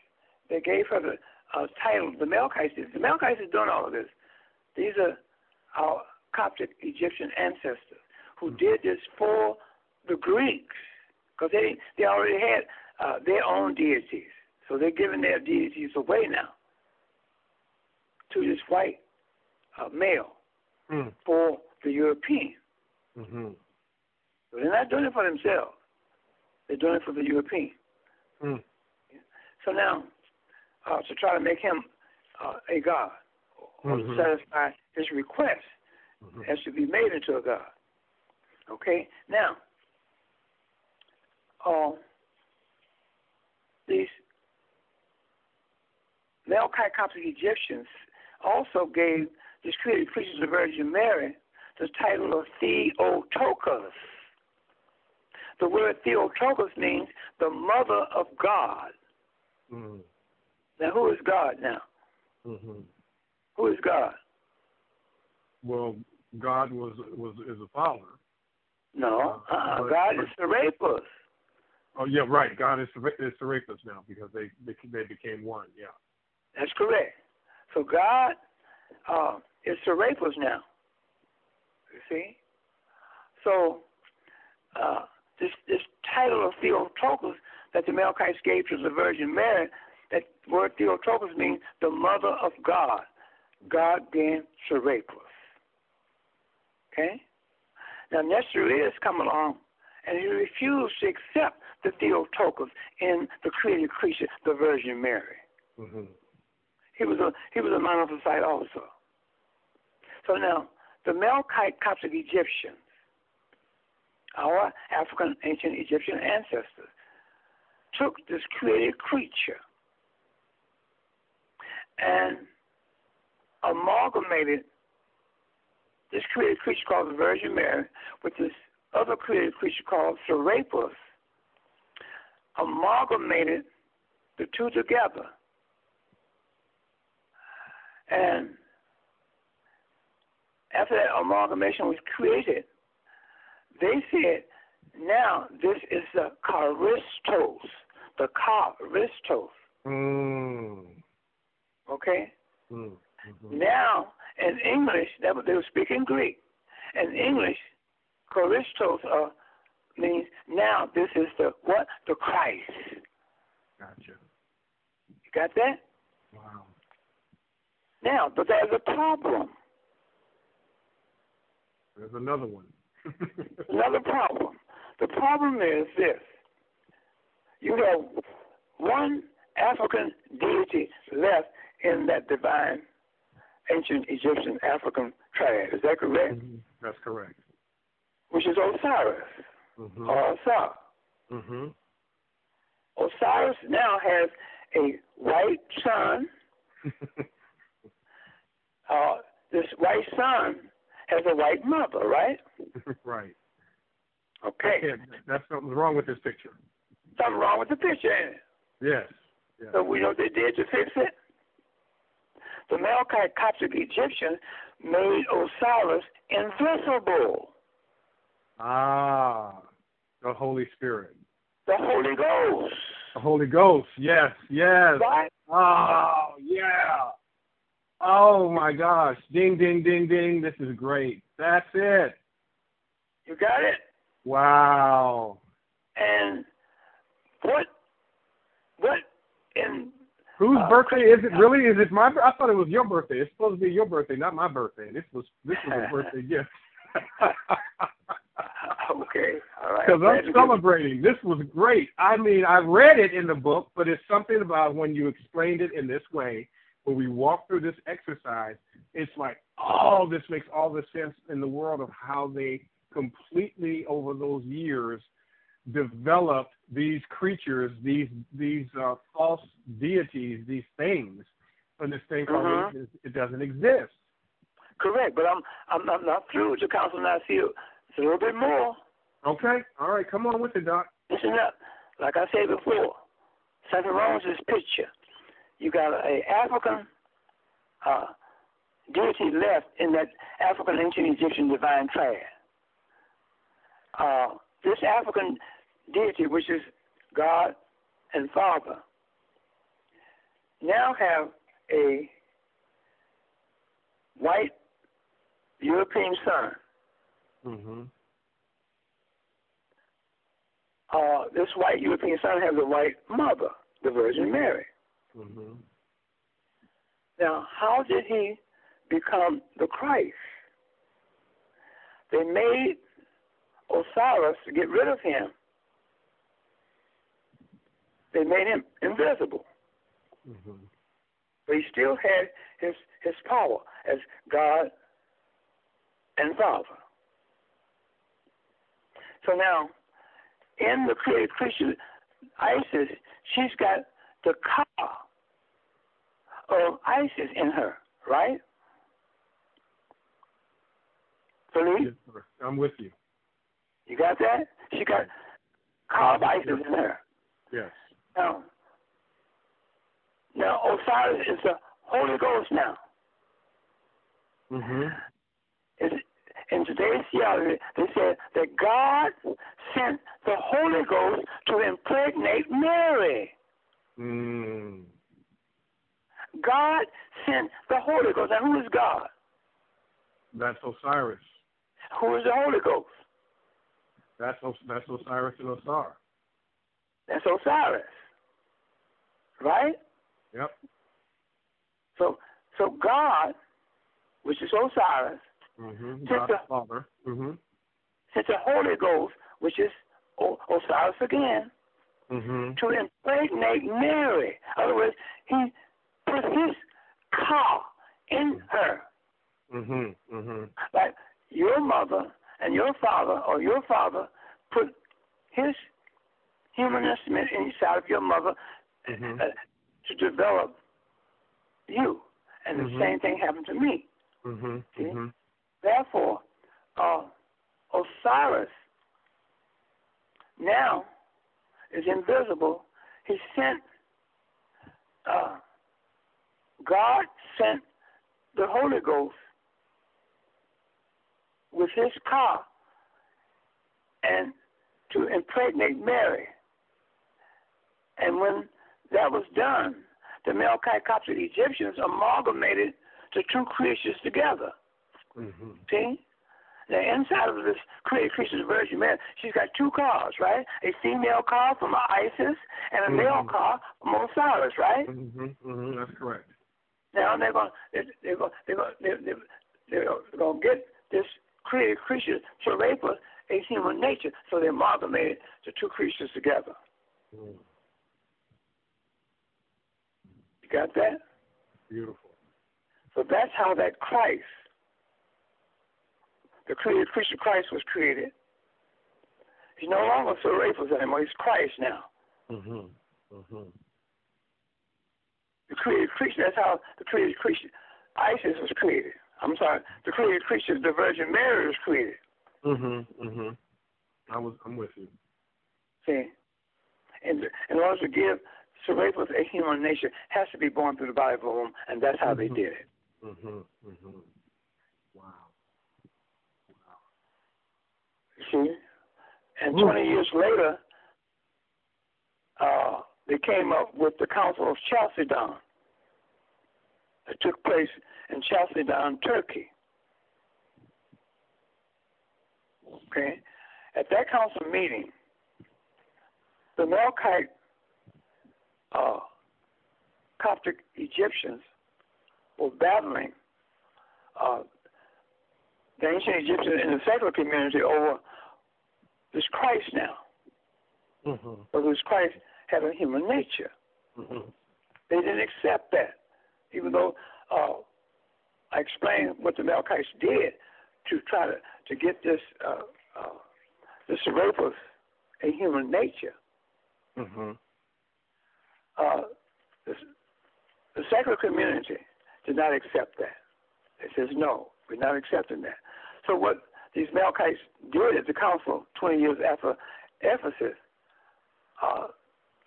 they gave her the uh, title, the Melchites. The Melchites are doing all of this. These are our Coptic Egyptian ancestors who Mm-hmm. did this for the Greeks because they they already had uh, their own deities, so they're giving their deities away now to this white uh, male Mm. for the European. Mm-hmm. So they're not doing it for themselves; they're doing it for the European. Mm. So now, uh, to try to make him uh, a god or Mhm. to satisfy his request, Mm-hmm. has to be made into a god. Okay? Now, uh, these Melchite Coptic Egyptians also gave this created creatures of Virgin Mary the title of Theotokos. The word Theotokos means the mother of God. Mm-hmm. Now, who is God now? Mm-hmm. Who is God? Well, God was was is a father. No, Uh, uh, God but- is Serapis. Oh yeah, right. God is is Serapis now because they they, became one. Yeah. That's correct. So God uh, is Serapis now. You see? So uh, this this title of Theotokos that the Melchites gave to the Virgin Mary, that word Theotokos means the mother of God. God being Serapis. Okay? Now Nestorius come along and he refused to accept the Theotokos in the created creature, the Virgin Mary. Mm-hmm. He was a he was a monophysite also. So now the Melkite Coptic Egyptians, our African ancient Egyptian ancestors, took this created creature and amalgamated this created creature called the Virgin Mary with this other created creature called Serapis, amalgamated the two together And after that amalgamation was created, they said, now this is the Charistos, the Charistos. Mm. Okay? Mm. Mm-hmm. Now, in English, they were speaking Greek. In English, Charistos uh, means now this is the what? The Christ. Gotcha. You got that? Wow. Now, but there's a problem. There's another one. another problem. The problem is this. You have one African deity left in that divine ancient Egyptian African triad. Is that correct? Mm-hmm. That's correct. Which is Osiris mm-hmm. or Osar. Mm-hmm. Osiris now has a white son. uh, this white son has a white mother, right? right. Okay. That's something wrong with this picture. Something wrong with the picture, ain't it? Yes. yes. So we know what they did to fix it. The Melkite Coptic Egyptian made Osiris invisible. Ah, the Holy Spirit. The Holy Ghost. The Holy Ghost. Yes, yes. Right? Oh, yeah. Oh my gosh. Ding, ding, ding, ding. This is great. That's it. You got it? Wow. And what, what in. Whose uh, birthday is it really? Is it my? I thought it was your birthday. It's supposed to be your birthday, not my birthday. This was this was a birthday gift. okay, all right. Because I'm celebrating. This was great. I mean, I read it in the book, but it's something about when you explained it in this way when we walk through this exercise, it's like, oh, this makes all the sense in the world of how they completely over those years developed these creatures, these these uh, false deities, these things, and this thing called mm-hmm. it, it doesn't exist. Correct, but I'm I'm, I'm not through with the council now. See, it's a little bit more. Okay, all right, come on with it, Doc. Listen up. Like I said before, with this picture you got a African uh, deity left in that African ancient Egyptian divine triad. Uh, this African deity, which is God and Father, now have a white European son. Mm-hmm. Uh, this white European son has a white mother, the Virgin Mary. Mm-hmm. Now, how did he become the Christ? They made Osiris to get rid of him. They made him invisible. Mm-hmm. But he still had his his power as God and Father. So now, in the created creature, Isis, she's got the Ka of Isis in her, right? Yes, I'm with you. You got that? She got Ka of Isis in her. Yes. Now, now Osiris is the Holy Ghost now. Mm-hmm. In today's theology, they said that God sent the Holy Ghost to impregnate Mary. Mm. God sent the Holy Ghost. And who is God? That's Osiris. Who is the Holy Ghost? That's that's Osiris and Osar. That's Osiris. Right? Yep. So so God, which is Osiris, mm-hmm. sent the Father. Mm-hmm. Sent the Holy Ghost, which is o- Osiris again, mm-hmm. to impregnate Mary. In other words, he put his Ka in her. Mm-hmm. Mm-hmm. Like your mother and your father, or your father, put his human instrument inside of your mother mm-hmm. uh, to develop you. And mm-hmm. the same thing happened to me. Mm-hmm. See? Therefore, uh, Osiris now is invisible. He sent, uh, God sent the Holy Ghost with his Ka and to impregnate Mary. And when that was done, the Melchite Coptic Egyptians amalgamated the two creatures together. Mm-hmm. See? The inside of this created creature, the Virgin Mary, she's got two Kas, right? A female Ka from Isis and a mm-hmm. male Ka from Osiris, right? Mm-hmm. Mm-hmm. That's correct. Now they're going to they're going, they're going, they're, they're, they're going to get this created creature Serapis a human nature. So they amalgamated the two creatures together. Mm. You got that? Beautiful. So that's how that Christ, the created creature Christ was created. He's no longer Serapis anymore. He's Christ now. Mm-hmm. Mm-hmm. The created creature, that's how the created creature, Isis was created. I'm sorry, the created creature, the Virgin Mary was created. Mhm, mhm. I was, I'm with you. See, in in order to give Serapis a human nature, has to be born through the body of a woman, and that's how mm-hmm. they did it. Mhm, mhm. Wow. Wow. And 20 years later, uh, they came up with the Council of Chalcedon. It took place in Chalcedon, Turkey. Okay? At that council meeting, the Melkite uh, Coptic Egyptians were battling uh, the ancient Egyptians in the secular community over this Christ now. Mm-hmm. But this Christ had a human nature. Mm-hmm. They didn't accept that, even though uh, I explained what the Melkites did to try to, to get this uh, uh, this Serapis a human nature. Mm-hmm. Uh, this, the secular community did not accept that. It says, no, we're not accepting that. So what these Melkites did it at the council 20 years after Ephesus, uh,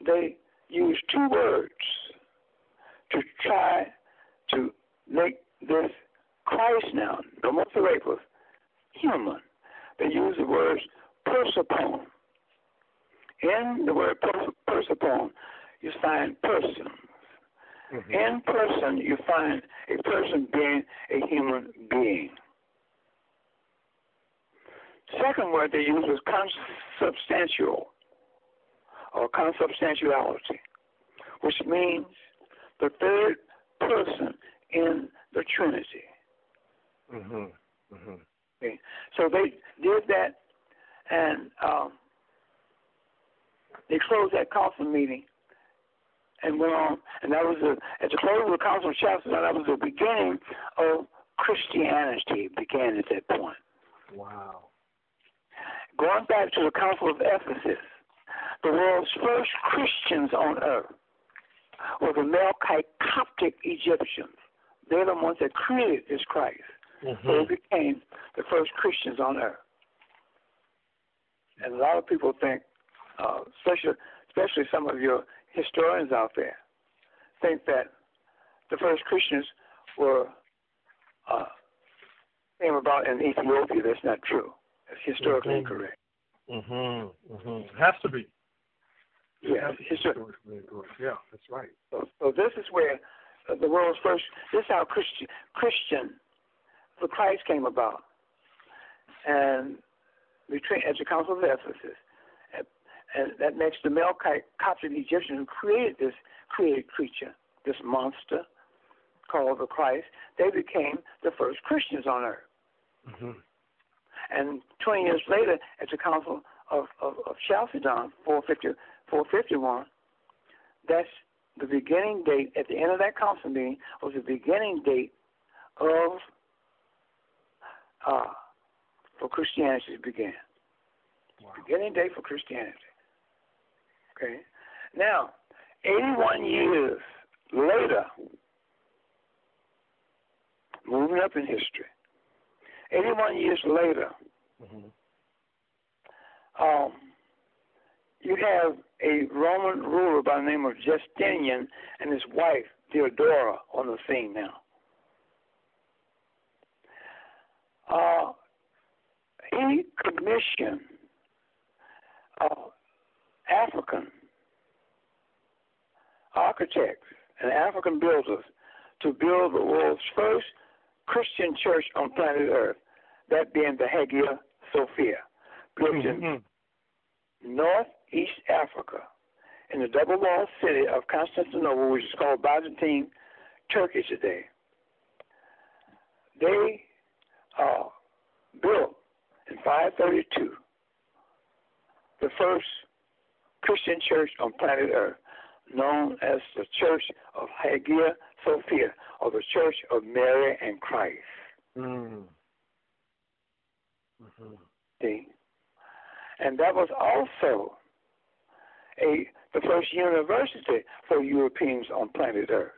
they used two words to try to make this Christ now, the most Serapis, human. They use the words persopon. In the word persopon, you find person. Mm-hmm. In person, you find a person being a human being. Second word they use was consubstantial or consubstantiality, which means the third person in the Trinity. Mm-hmm. Mm-hmm. Okay. So they did that, and um, they closed that council meeting and went on, and that was the, at the close of the council chapter. That was the beginning of Christianity. Began at that point. Wow. Going back to the Council of Ephesus, the world's first Christians on earth were the Melkite Coptic Egyptians. They're the ones that created this Christ. Mm-hmm. So they became the first Christians on earth. And a lot of people think, uh, especially especially some of your historians out there, think that the first Christians were uh, came about in Ethiopia. That's not true. Historically mm-hmm. incorrect. Mhm. Mhm. Has to be. Yeah, historically incorrect. Yeah, that's right. So, so this is where uh, the world's first. This is how Christian Christian for Christ came about. And between at the Council of Ephesus, and, and that makes the Melkite Coptic Egyptian who created this created creature, this monster called the Christ, they became the first Christians on earth. Mm-hmm. And 20 years later, at the Council of, of, of Chalcedon, 450, 451, that's the beginning date, at the end of that council meeting, was the beginning date of uh, for Christianity to begin. Wow. Beginning date for Christianity. Okay. Now, 81 years later, moving up in history, 81 years later, mm-hmm. um, you have a Roman ruler by the name of Justinian and his wife Theodora on the scene now. uh, he commissioned uh, African architects and African builders to build the world's first Christian church on planet Earth, that being the Hagia Sophia, built mm-hmm. in northeast Africa in the double walled city of Constantinople, which is called Byzantine Turkey today. They uh, built in 532 the first Christian church on planet Earth, known as the Church of Hagia Sophia, of the Church of Mary and Christ. Mm. Mm-hmm. See? And that was also a the first university for Europeans on planet Earth.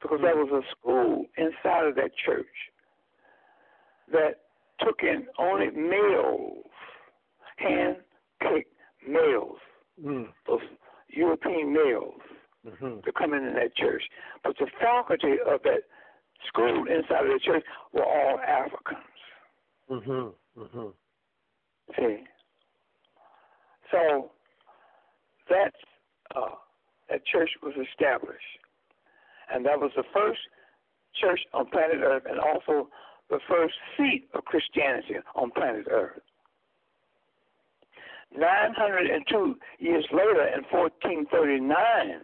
Because there was a school inside of that church that took in only males, hand picked males, mm. those European males mm-hmm. to come into that church. But the faculty of that school inside of the church were all Africans. Mm-hmm. Mm-hmm. See? So that uh, that church was established, and that was the first church on planet Earth, and also the first seat of Christianity on planet Earth. 902 years later, in 1439,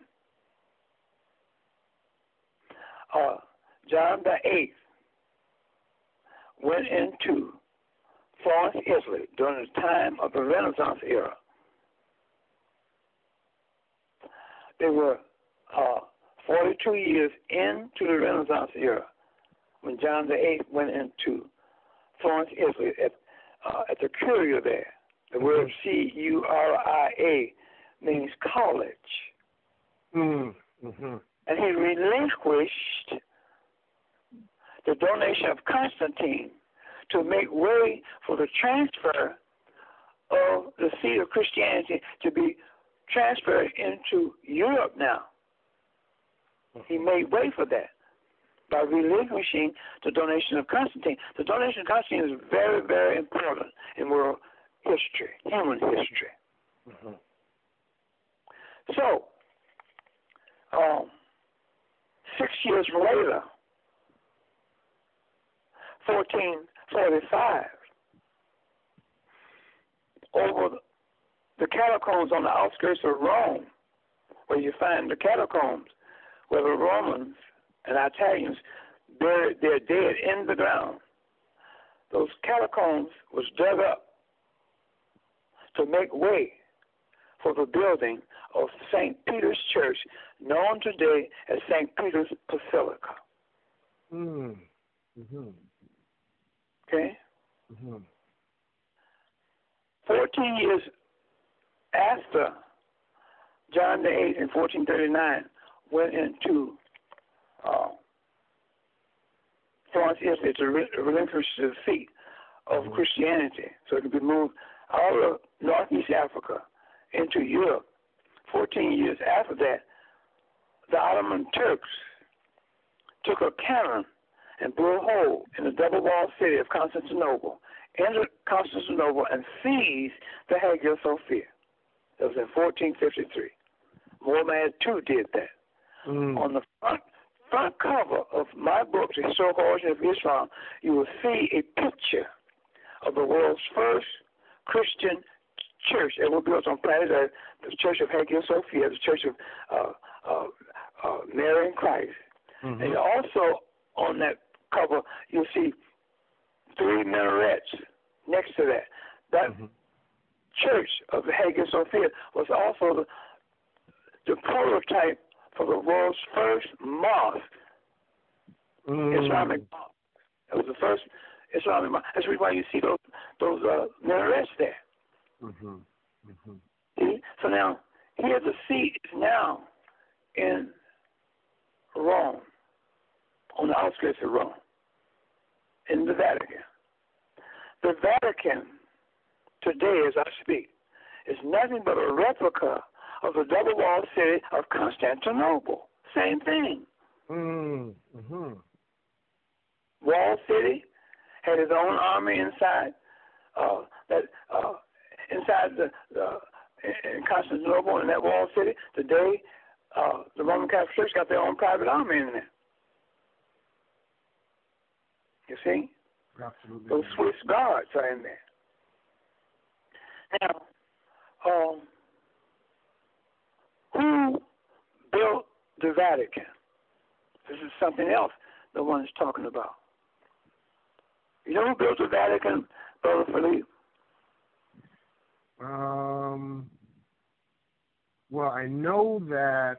uh, John the Eighth went into Florence, Italy during the time of the Renaissance era. They were uh, 42 years into the Renaissance era when John the Eighth went into Florence, Italy, at, uh, at the Curia there. The word C U R I A means college. Mm-hmm. Mm-hmm. And he relinquished the donation of Constantine to make way for the transfer of the seat of Christianity to be transferred into Europe now. He made way for that by relinquishing the donation of Constantine. The donation of Constantine is very, very important in world history, human history. Mm-hmm. So, um, six years later, 1445, over the catacombs on the outskirts of Rome, where you find the catacombs, where the Romans and Italians buried their dead in the ground. Those catacombs was dug up to make way for the building of St. Peter's Church, known today as St. Peter's Basilica. Mm. Mm-hmm. Okay? Mm-hmm. 14 years after John the Eighth in 1439 went into uh, Florence, Italy to relinquish the seat of mm-hmm. Christianity so it could be moved out of Northeast Africa into Europe. 14 years after that, the Ottoman Turks took a cannon and blew a hole in the double walled city of Constantinople, entered Constantinople, and seized the Hagia Sophia. That was in 1453. Muhammad too did that. Mm. On the front front cover of my book, The Historical Origin of Islam, you will see a picture of the world's first Christian church that was built on planet Earth, the Church of Hagia Sophia, the Church of uh, uh, uh, Mary and Christ. Mm-hmm. And also on that cover, you'll see three minarets next to that. That mm-hmm church of Hagia Sophia was also the, the prototype for the world's first mosque, mm. Islamic mosque. It was the first Islamic mosque. That's why you see those those uh, minarets there. Mm-hmm. Mm-hmm. So now here the seat is now in Rome, on the outskirts of Rome, in the Vatican. The Vatican today as I speak is nothing but a replica of the double walled city of Constantinople. Same thing. Mm-hmm. Wall city, had his own army inside uh, that uh, inside the, the in Constantinople in that walled city. Today, uh, the Roman Catholic Church got their own private army in there. You see? Absolutely. Those Swiss guards are in there. Now, um, who built the Vatican? This is something else the one is talking about. You know who built the Vatican, Brother Philippe? Um, well, I know that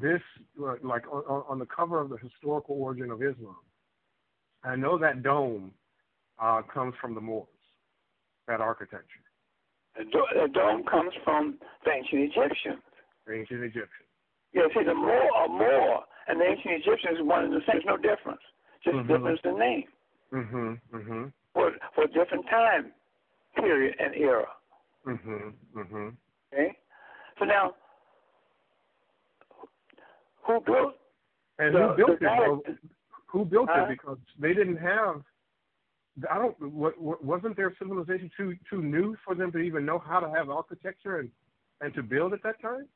this, like on, on the cover of the historical origin of Islam, I know that dome uh, comes from the Moors, that architecture. The, do- the dome comes from the ancient Egyptians. Ancient Egyptians. Yeah, see, the Moor are Moor, and the ancient Egyptians one and the same. There's no difference, just Mhm. difference in name Mhm. Mhm. for for a different time period and era. Mhm. Mhm. Okay, so now, who built And the, who built it? Well, who built it? Because they didn't have. I don't. What, what, wasn't their civilization too too new for them to even know how to have architecture and and to build at that time?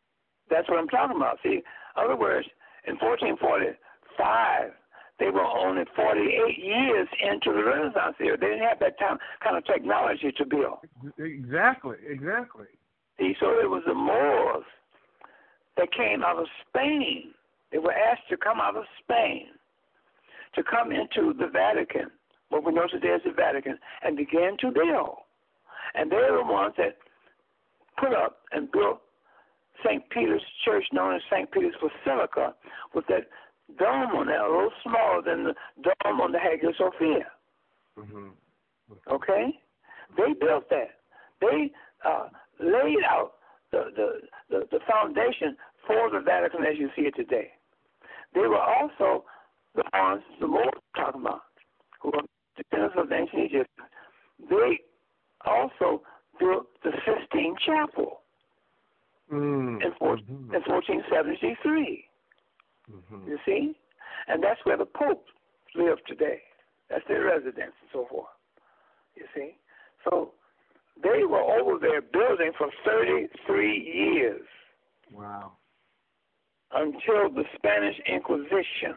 That's what I'm talking about. See, in other words, in 1445, they were only 48 years into the Renaissance era. They didn't have that time, kind of technology to build. Exactly. Exactly. See, so it was the Moors that came out of Spain. They were asked to come out of Spain to come into the Vatican, what we know today as the Vatican, and began to build. And they're the ones that put up and built St. Peter's Church, known as St. Peter's Basilica, with that dome on it, a little smaller than the dome on the Hagia Sophia. Mhm. Okay, they built that. They uh, laid out the, the the the foundation for the Vatican as you see it today. They were also the ones the Lord talking about, who are descendants of the ancient Egypt. They also built the Sistine Chapel Mm. in, four, Mhm. in 1473. Mhm. You see? And that's where the Pope live today. That's their residence and so forth. You see? So they were over there building for 33 years Wow. until the Spanish Inquisition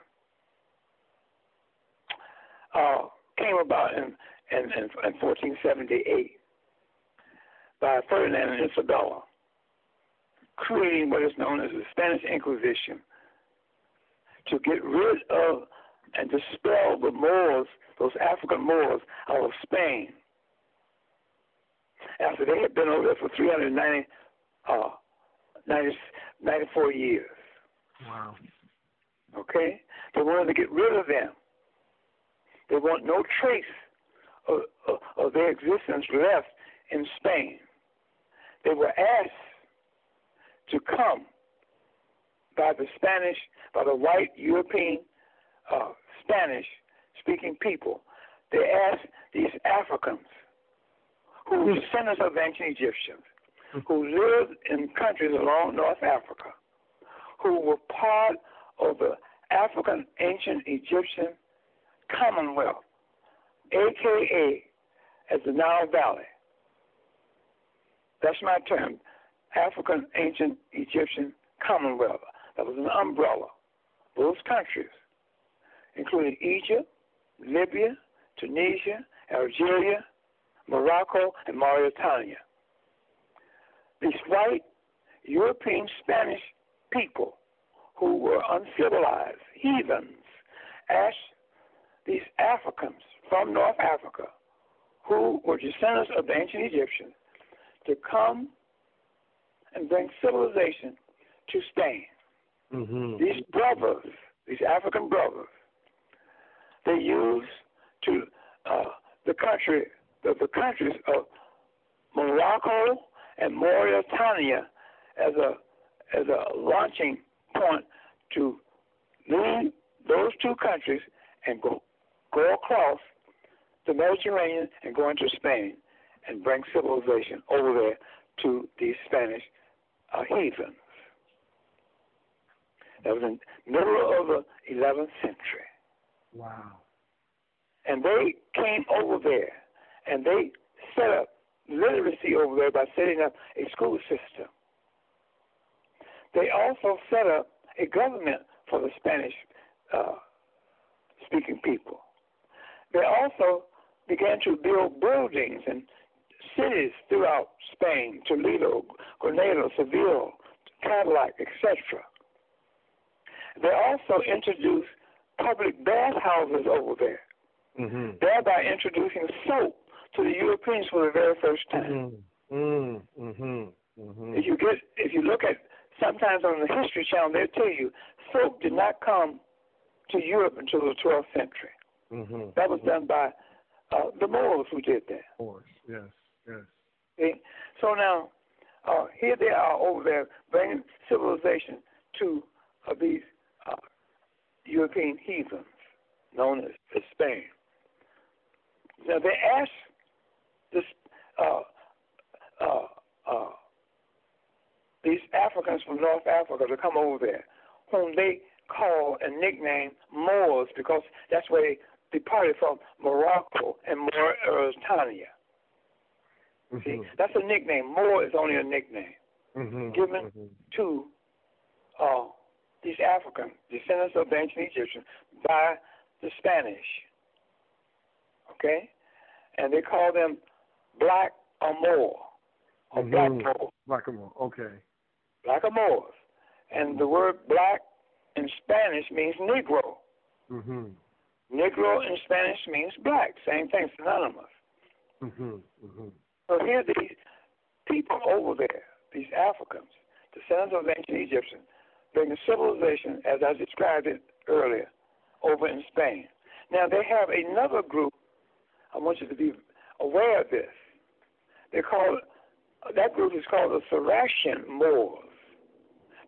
uh, came about in, in, in, in 1478 by Ferdinand and Isabella, creating what is known as the Spanish Inquisition to get rid of and dispel the Moors, those African Moors, out of Spain. After they had been over there for 390, uh, 90, 94 years. Wow. Okay? They wanted to get rid of them. They want no trace of, of, of their existence left in Spain. They were asked to come by the Spanish, by the white European uh, Spanish speaking people. They asked these Africans, who were descendants of ancient Egyptians, who lived in countries along North Africa, who were part of the African ancient Egyptian Commonwealth, aka as the Nile Valley. That's my term, African ancient Egyptian Commonwealth. That was an umbrella. Those countries, including Egypt, Libya, Tunisia, Algeria, Morocco, and Mauritania. These white European Spanish people who were uncivilized, heathens, asked these Africans from North Africa, who were descendants of the ancient Egyptians, to come and bring civilization to Spain. Mhm. These brothers, these African brothers, they used to uh, the country, the, the countries of Morocco and Mauritania as a as a launching point to leave those two countries and go go across the Mediterranean and go into Spain and bring civilization over there to these Spanish uh, heathens. That was in the middle of the 11th century. Wow. And they came over there and they set up literacy over there by setting up a school system. They also set up a government for the Spanish uh, speaking people. They also began to build buildings and cities throughout Spain, Toledo, Granada, Seville, Cadillac, etc. They also introduced public bathhouses over there, mm-hmm. thereby introducing soap to the Europeans for the very first time. Mm-hmm. Mm-hmm. mm-hmm. If you get, if you look at sometimes on the History Channel, they'll tell you soap did not come to Europe until the 12th century. Mm-hmm. That was done by uh, the Moors who did that. Of course, yes, yes. See? So now, uh, here they are over there bringing civilization to uh, these European heathens known as, as Spain. Now they asked this uh, uh, uh, these Africans from North Africa to come over there, whom they call and nickname Moors because that's where they departed from Morocco and Mauritania. Mm-hmm. See, that's a nickname. Moor is only a nickname mm-hmm. given mm-hmm. to uh, these African descendants of the ancient Egyptians by the Spanish. Okay? And they call them black or Moor. Or mm-hmm. black Moor. Black or Moor, okay. Black or Moors. And the word black in Spanish means Negro. Mm-hmm. Negro in Spanish means black. Same thing, synonymous. Mm-hmm. Mm-hmm. So here these people over there, these Africans, descendants of ancient Egyptians, bringing civilization, as I described it earlier, over in Spain. Now they have another group. I want you to be aware of this. They call that group is called the Saracen Moors.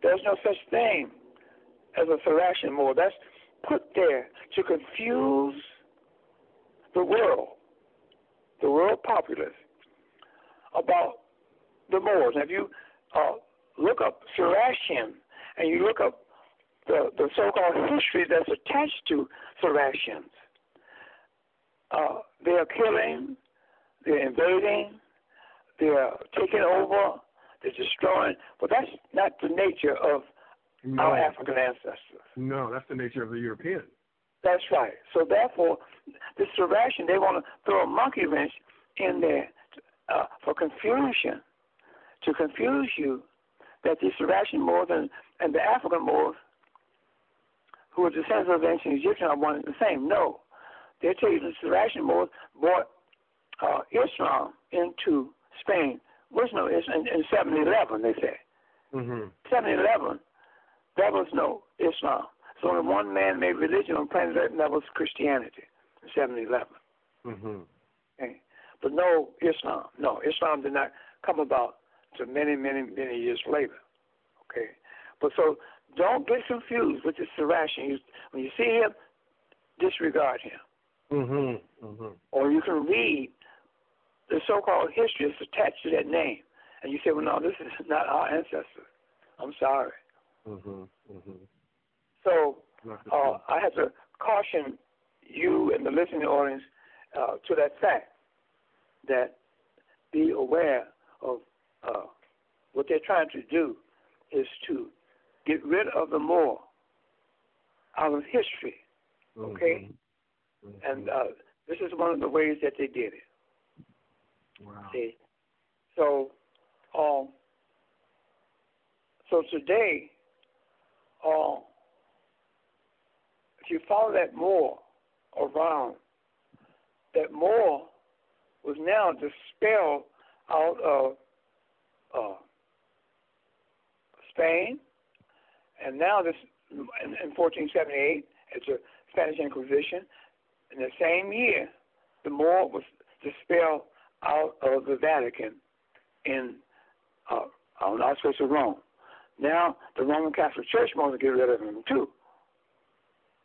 There's no such thing as a Saracen Moor. That's put there to confuse the world, the world populace, about the Moors. Now, if you uh, look up Saracen and you look up the, the so-called history that's attached to Saracens, uh, they are killing, they're invading, they're taking over, they're destroying. But that's not the nature of no. our African ancestors. No, that's the nature of the European. That's right. So therefore, this Saracen, they want to throw a monkey wrench in there uh, for confusion, to confuse you that the Saracen Moor and, and the African Moors, who are descendants of the ancient Egyptians, are one and the same. No. They tell you the Saracen Moors brought uh, Islam into Spain. Was no in, in 711, they say. Mm-hmm. 711, there was no Islam. So only one man-made religion on planet Earth, and that was Christianity in 711. Mm-hmm. Okay. But no Islam. No, Islam did not come about until many, many, many years later. Okay. But so don't get confused with this Saracen. when you see him, disregard him. Mm-hmm. Mm-hmm. Or you can read the so-called history that's attached to that name, and you say, "Well, no, this is not our ancestor." I'm sorry. Mm-hmm. Mm-hmm. So uh, I have to caution you and the listening audience uh, to that fact that be aware of uh, what they're trying to do is to get rid of the Moor out of history. Okay, mm-hmm. Mm-hmm. and uh, this is one of the ways that they did it. Wow. See, so um, so today, uh, if you follow that Moor around, that Moor was now dispelled out of uh, Spain, and now this in, in 1478, it's a Spanish Inquisition. In the same year, the Moor was dispelled out of the Vatican in uh, on the outskirts of Rome. Now the Roman Catholic Church wants to get rid of him too.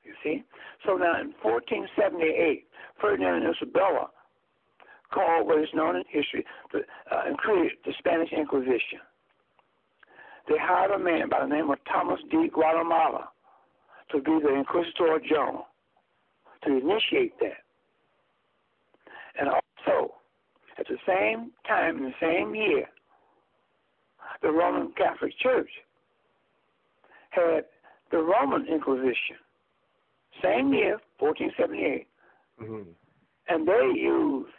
You see? So now in 1478, Ferdinand and Isabella called what is known in history the, uh, and created the Spanish Inquisition. They hired a man by the name of Thomas D. Torquemada to be the Inquisitor General to initiate that. And also, at the same time, in the same year, the Roman Catholic Church had the Roman Inquisition. Same year, 1478. Mm-hmm. And they used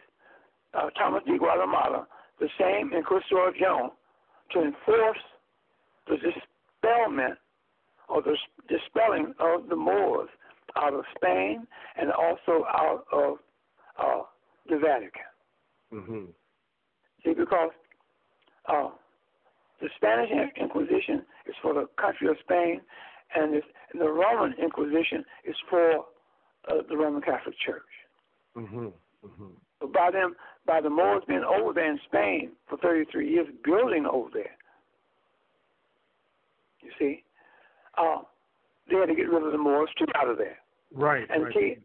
uh, Thomas de Torquemada, the same Inquisitor General, to enforce the dispelment or the dispelling of the Moors out of Spain and also out of uh, the Vatican. Mm-hmm. See, because uh, the Spanish Inquisition is for the country of Spain, and, the Roman Inquisition is for uh, the Roman Catholic Church. Mm-hmm. Mm-hmm. But by them, by the Moors being over there in Spain for 33 years, building over there, you see, uh, they had to get rid of the Moors to get out of there. Right, and right. See,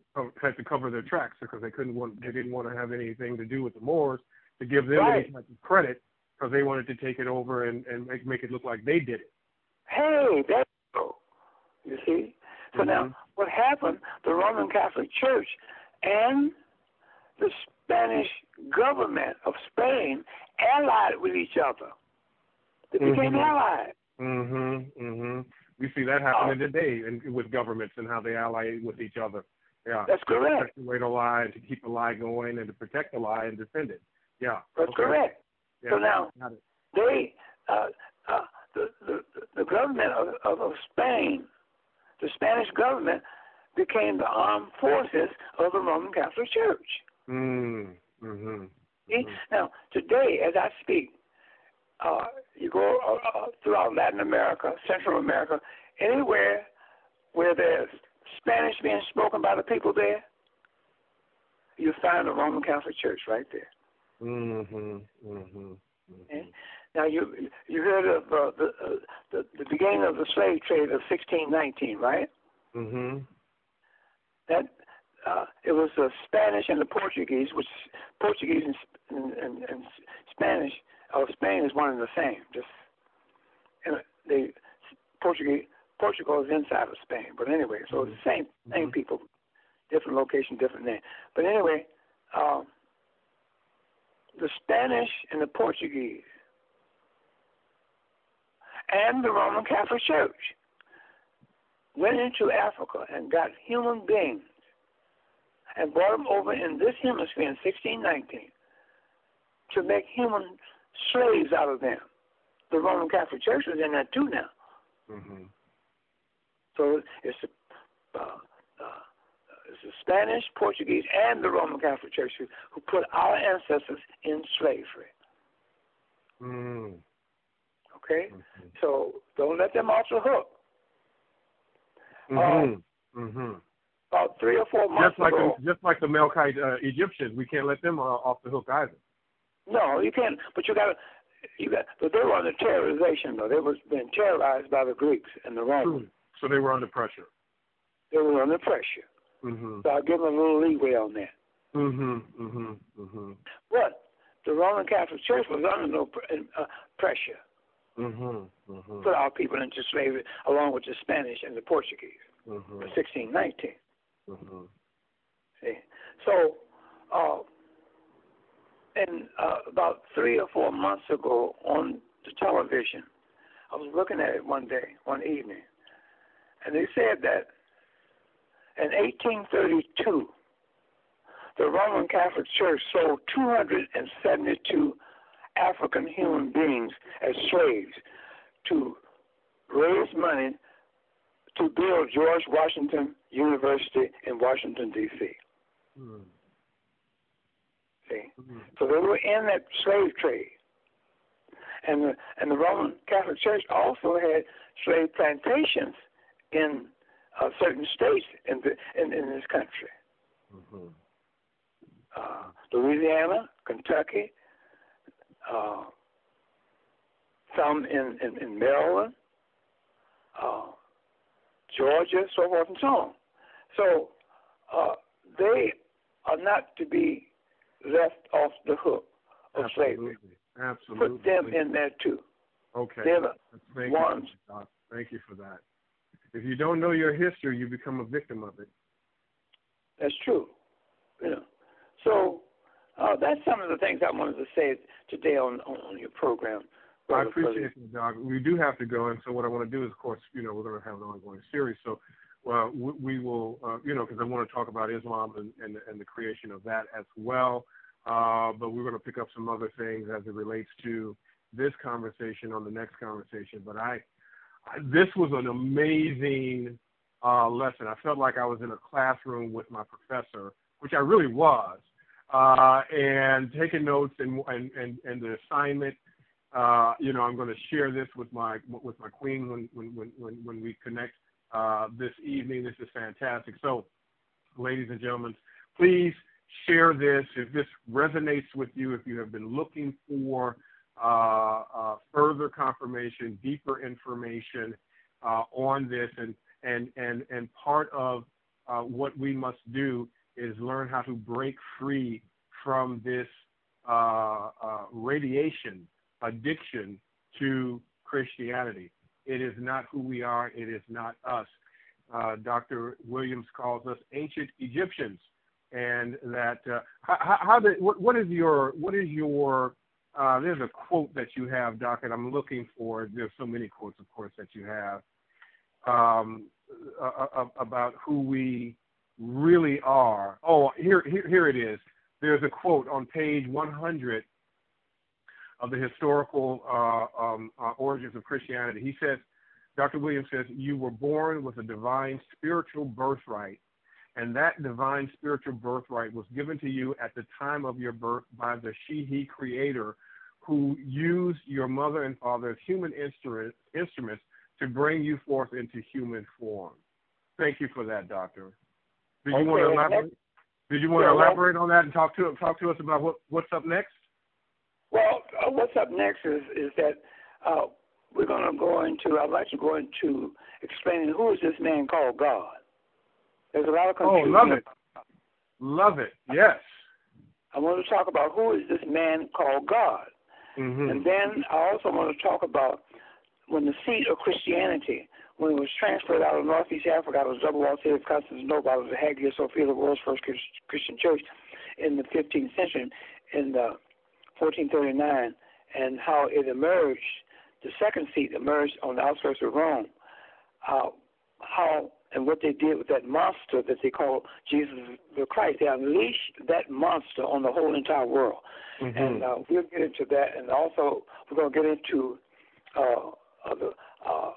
had to cover their tracks because they couldn't want, they didn't want to have anything to do with the Moors to give them right. any type of credit because they wanted to take it over and and make make it look like they did it. Hey, that's you see. So mm-hmm. now, what happened? The Roman Catholic Church and the Spanish government of Spain allied with each other. They became mm-hmm. allied. Mhm. Mhm. We see that happening uh, today, and with governments and how they ally with each other. Yeah, that's correct. To perpetuate a lie, to keep the lie going, and to protect the lie and defend it. Yeah, that's okay. correct. Yeah. So now they, uh, uh, the, the the government of, of, of Spain, the Spanish government, became the armed forces of the Roman Catholic Church. Mm. Mm-hmm. See? Mm-hmm. Now today, as I speak, uh, you go uh, uh, throughout Latin America, Central America, anywhere where there's Spanish being spoken by the people there, you find the Roman Catholic Church right there. Mhm. Mhm. Okay? Now you you heard of uh, the, uh, the the beginning of the slave trade of 1619, right? Mhm. That uh, it was the Spanish and the Portuguese, which Portuguese and, and, and Spanish or Spain is one and the same. Just and the Portuguese Portugal is inside of Spain, but anyway, so it's the same same mm-hmm. people, different location, different name. But anyway, um, the Spanish and the Portuguese and the Roman Catholic Church went into Africa and got human beings and brought them over in this hemisphere in 1619 to make human slaves out of them. The Roman Catholic Church was in that too now. Mm-hmm. So it's the, uh, uh, it's the Spanish, Portuguese, and the Roman Catholic Church who, who put our ancestors in slavery. Mm. Okay? Mm-hmm. So don't let them off the hook. Mm-hmm. Um, mm-hmm. About three or four months just like ago. The, just like the Melkite uh, Egyptians, we can't let them uh, off the hook either. No, you can't. But you got to. You got. But they were under terrorization, though. They was being terrorized by the Greeks and the Romans. So they were under pressure. They were under pressure. Mm-hmm. So I'll give them a little leeway on that. Mhm. Mhm. Mhm. But the Roman Catholic Church was under no uh, pressure. Mhm. Mhm. Put our people into slavery along with the Spanish and the Portuguese. Mm-hmm. 1619. Mhm. See, so. Uh, and uh, about three or four months ago on the television, I was looking at it one day, one evening, and they said that in 1832, the Roman Catholic Church sold 272 African human beings as slaves to raise money to build George Washington University in Washington, D.C. Hmm. See, mm-hmm. so they were in that slave trade, and the and the Roman Catholic Church also had slave plantations in uh, certain states in the in, in this country. Mm-hmm. Uh, Louisiana, Kentucky, uh, some in, in, in Maryland, uh, Georgia, so forth and so on. So uh, they are not to be left off the hook of Absolutely. slavery. Absolutely. Put them in there too. Okay. The Thank ones. You, Thank you for that. If you don't know your history, you become a victim of it. That's true. You know. So uh, that's some of the things I wanted to say today on on, your program. I appreciate it, Doc. We do have to go, and so what I want to do is, of course, you know, we're going to have an ongoing series. So, well, we, we will, uh, you know, because I want to talk about Islam and, and and the creation of that as well. Uh, but we're going to pick up some other things as it relates to this conversation on the next conversation. But I, I this was an amazing uh, lesson. I felt like I was in a classroom with my professor, which I really was, uh, and taking notes and and and, and the assignment uh, you know, I'm going to share this with my with my queen when when when when we connect uh, this evening. This is fantastic. So, ladies and gentlemen, please share this if this resonates with you. If you have been looking for uh, uh further confirmation, deeper information uh, on this, and and and and part of uh, what we must do is learn how to break free from this radiation addiction to Christianity. It is not who we are. It is not us. Uh, Dr. Williams calls us ancient Egyptians, and that uh, how, how did, what, what is your what is your uh, there's a quote that you have, Doc, and I'm looking for. There's so many quotes, of course, that you have um, about who we really are. Oh, here, here, here it is. There's a quote on page 100 of the historical uh, um, uh, origins of Christianity. He says, Dr. Williams says, you were born with a divine spiritual birthright, and that divine spiritual birthright was given to you at the time of your birth by the She-He creator who used your mother and father as human instruments, instruments to bring you forth into human form. Thank you for that, Doctor. Did you okay, want to elaborate? Did you want to elaborate on that and talk to talk to us about what, what's up next? Uh, what's up next is is that uh, we're going to go into. I'd like to go into explaining who is this man called God. There's a lot of confusion. Oh, love it, love it. Yes. I want to talk about who is this man called God, mm-hmm. and then I also want to talk about when the seat of Christianity, when it was transferred out of Northeast Africa, out of the double walled city of Constantinople, out of the Hagia Sophia, the world's first Christian church in the 15th century, in the 1439, and how it emerged, the second seat emerged on the outskirts of Rome. Uh, how and what they did with that monster that they call Jesus the Christ. They unleashed that monster on the whole entire world. Mm-hmm. And uh, we'll get into that. And also, we're going to get into uh, the, uh,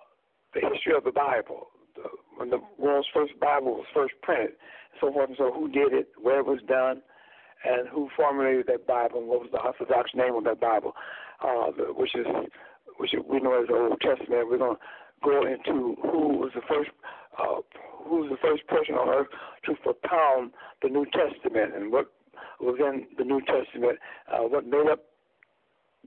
the history of the Bible, the, when the world's first Bible was first printed, so forth and so who did it, where it was done, and who formulated that Bible and what was the Orthodox name of that Bible, uh, which is which we know as the Old Testament. We're going to go into who was the first uh, who was the first person on earth to propound the New Testament and what was in the New Testament, uh, what made up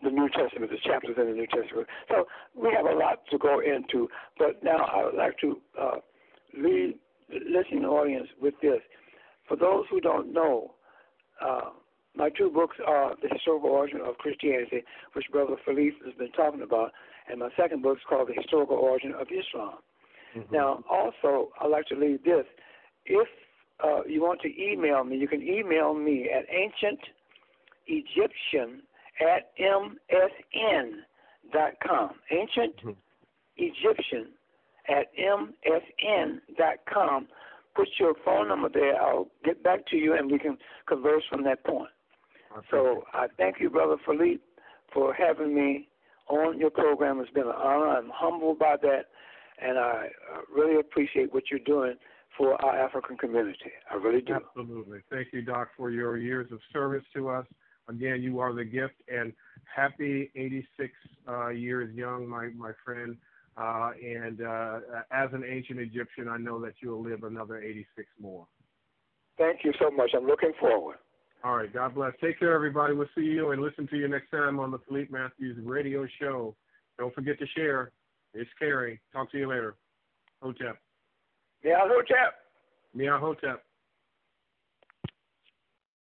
the New Testament, the chapters in the New Testament. So we have a lot to go into, but now I would like to uh, lead the listening audience with this. For those who don't know, uh, my two books are The Historical Origin of Christianity, which Brother Philippe has been talking about, and my second book is called The Historical Origin of Islam. Mm-hmm. Now, also, I'd like to leave this. If uh, you want to email me, you can email me at ancientegyptian at msn.com. Ancient mm-hmm. Egyptian at msn.com put your phone number there. I'll get back to you and we can converse from that point. So I thank you, Brother Philippe, for having me on your program. It's been an honor. I'm humbled by that, and I really appreciate what you're doing for our African community. I really do. Absolutely. Thank you, Doc, for your years of service to us. Again, you are the gift, and happy 86 uh, years young, my, my friend. Uh, and uh, as an ancient Egyptian, I know that you'll live another 86 more. Thank you so much. I'm looking forward. All right. God bless. Take care, everybody. We'll see you and listen to you next time on the Philippe Matthews radio show. Don't forget to share. It's Carrie. Talk to you later. Hotep. Yeah, Hotep. Mia Hotep.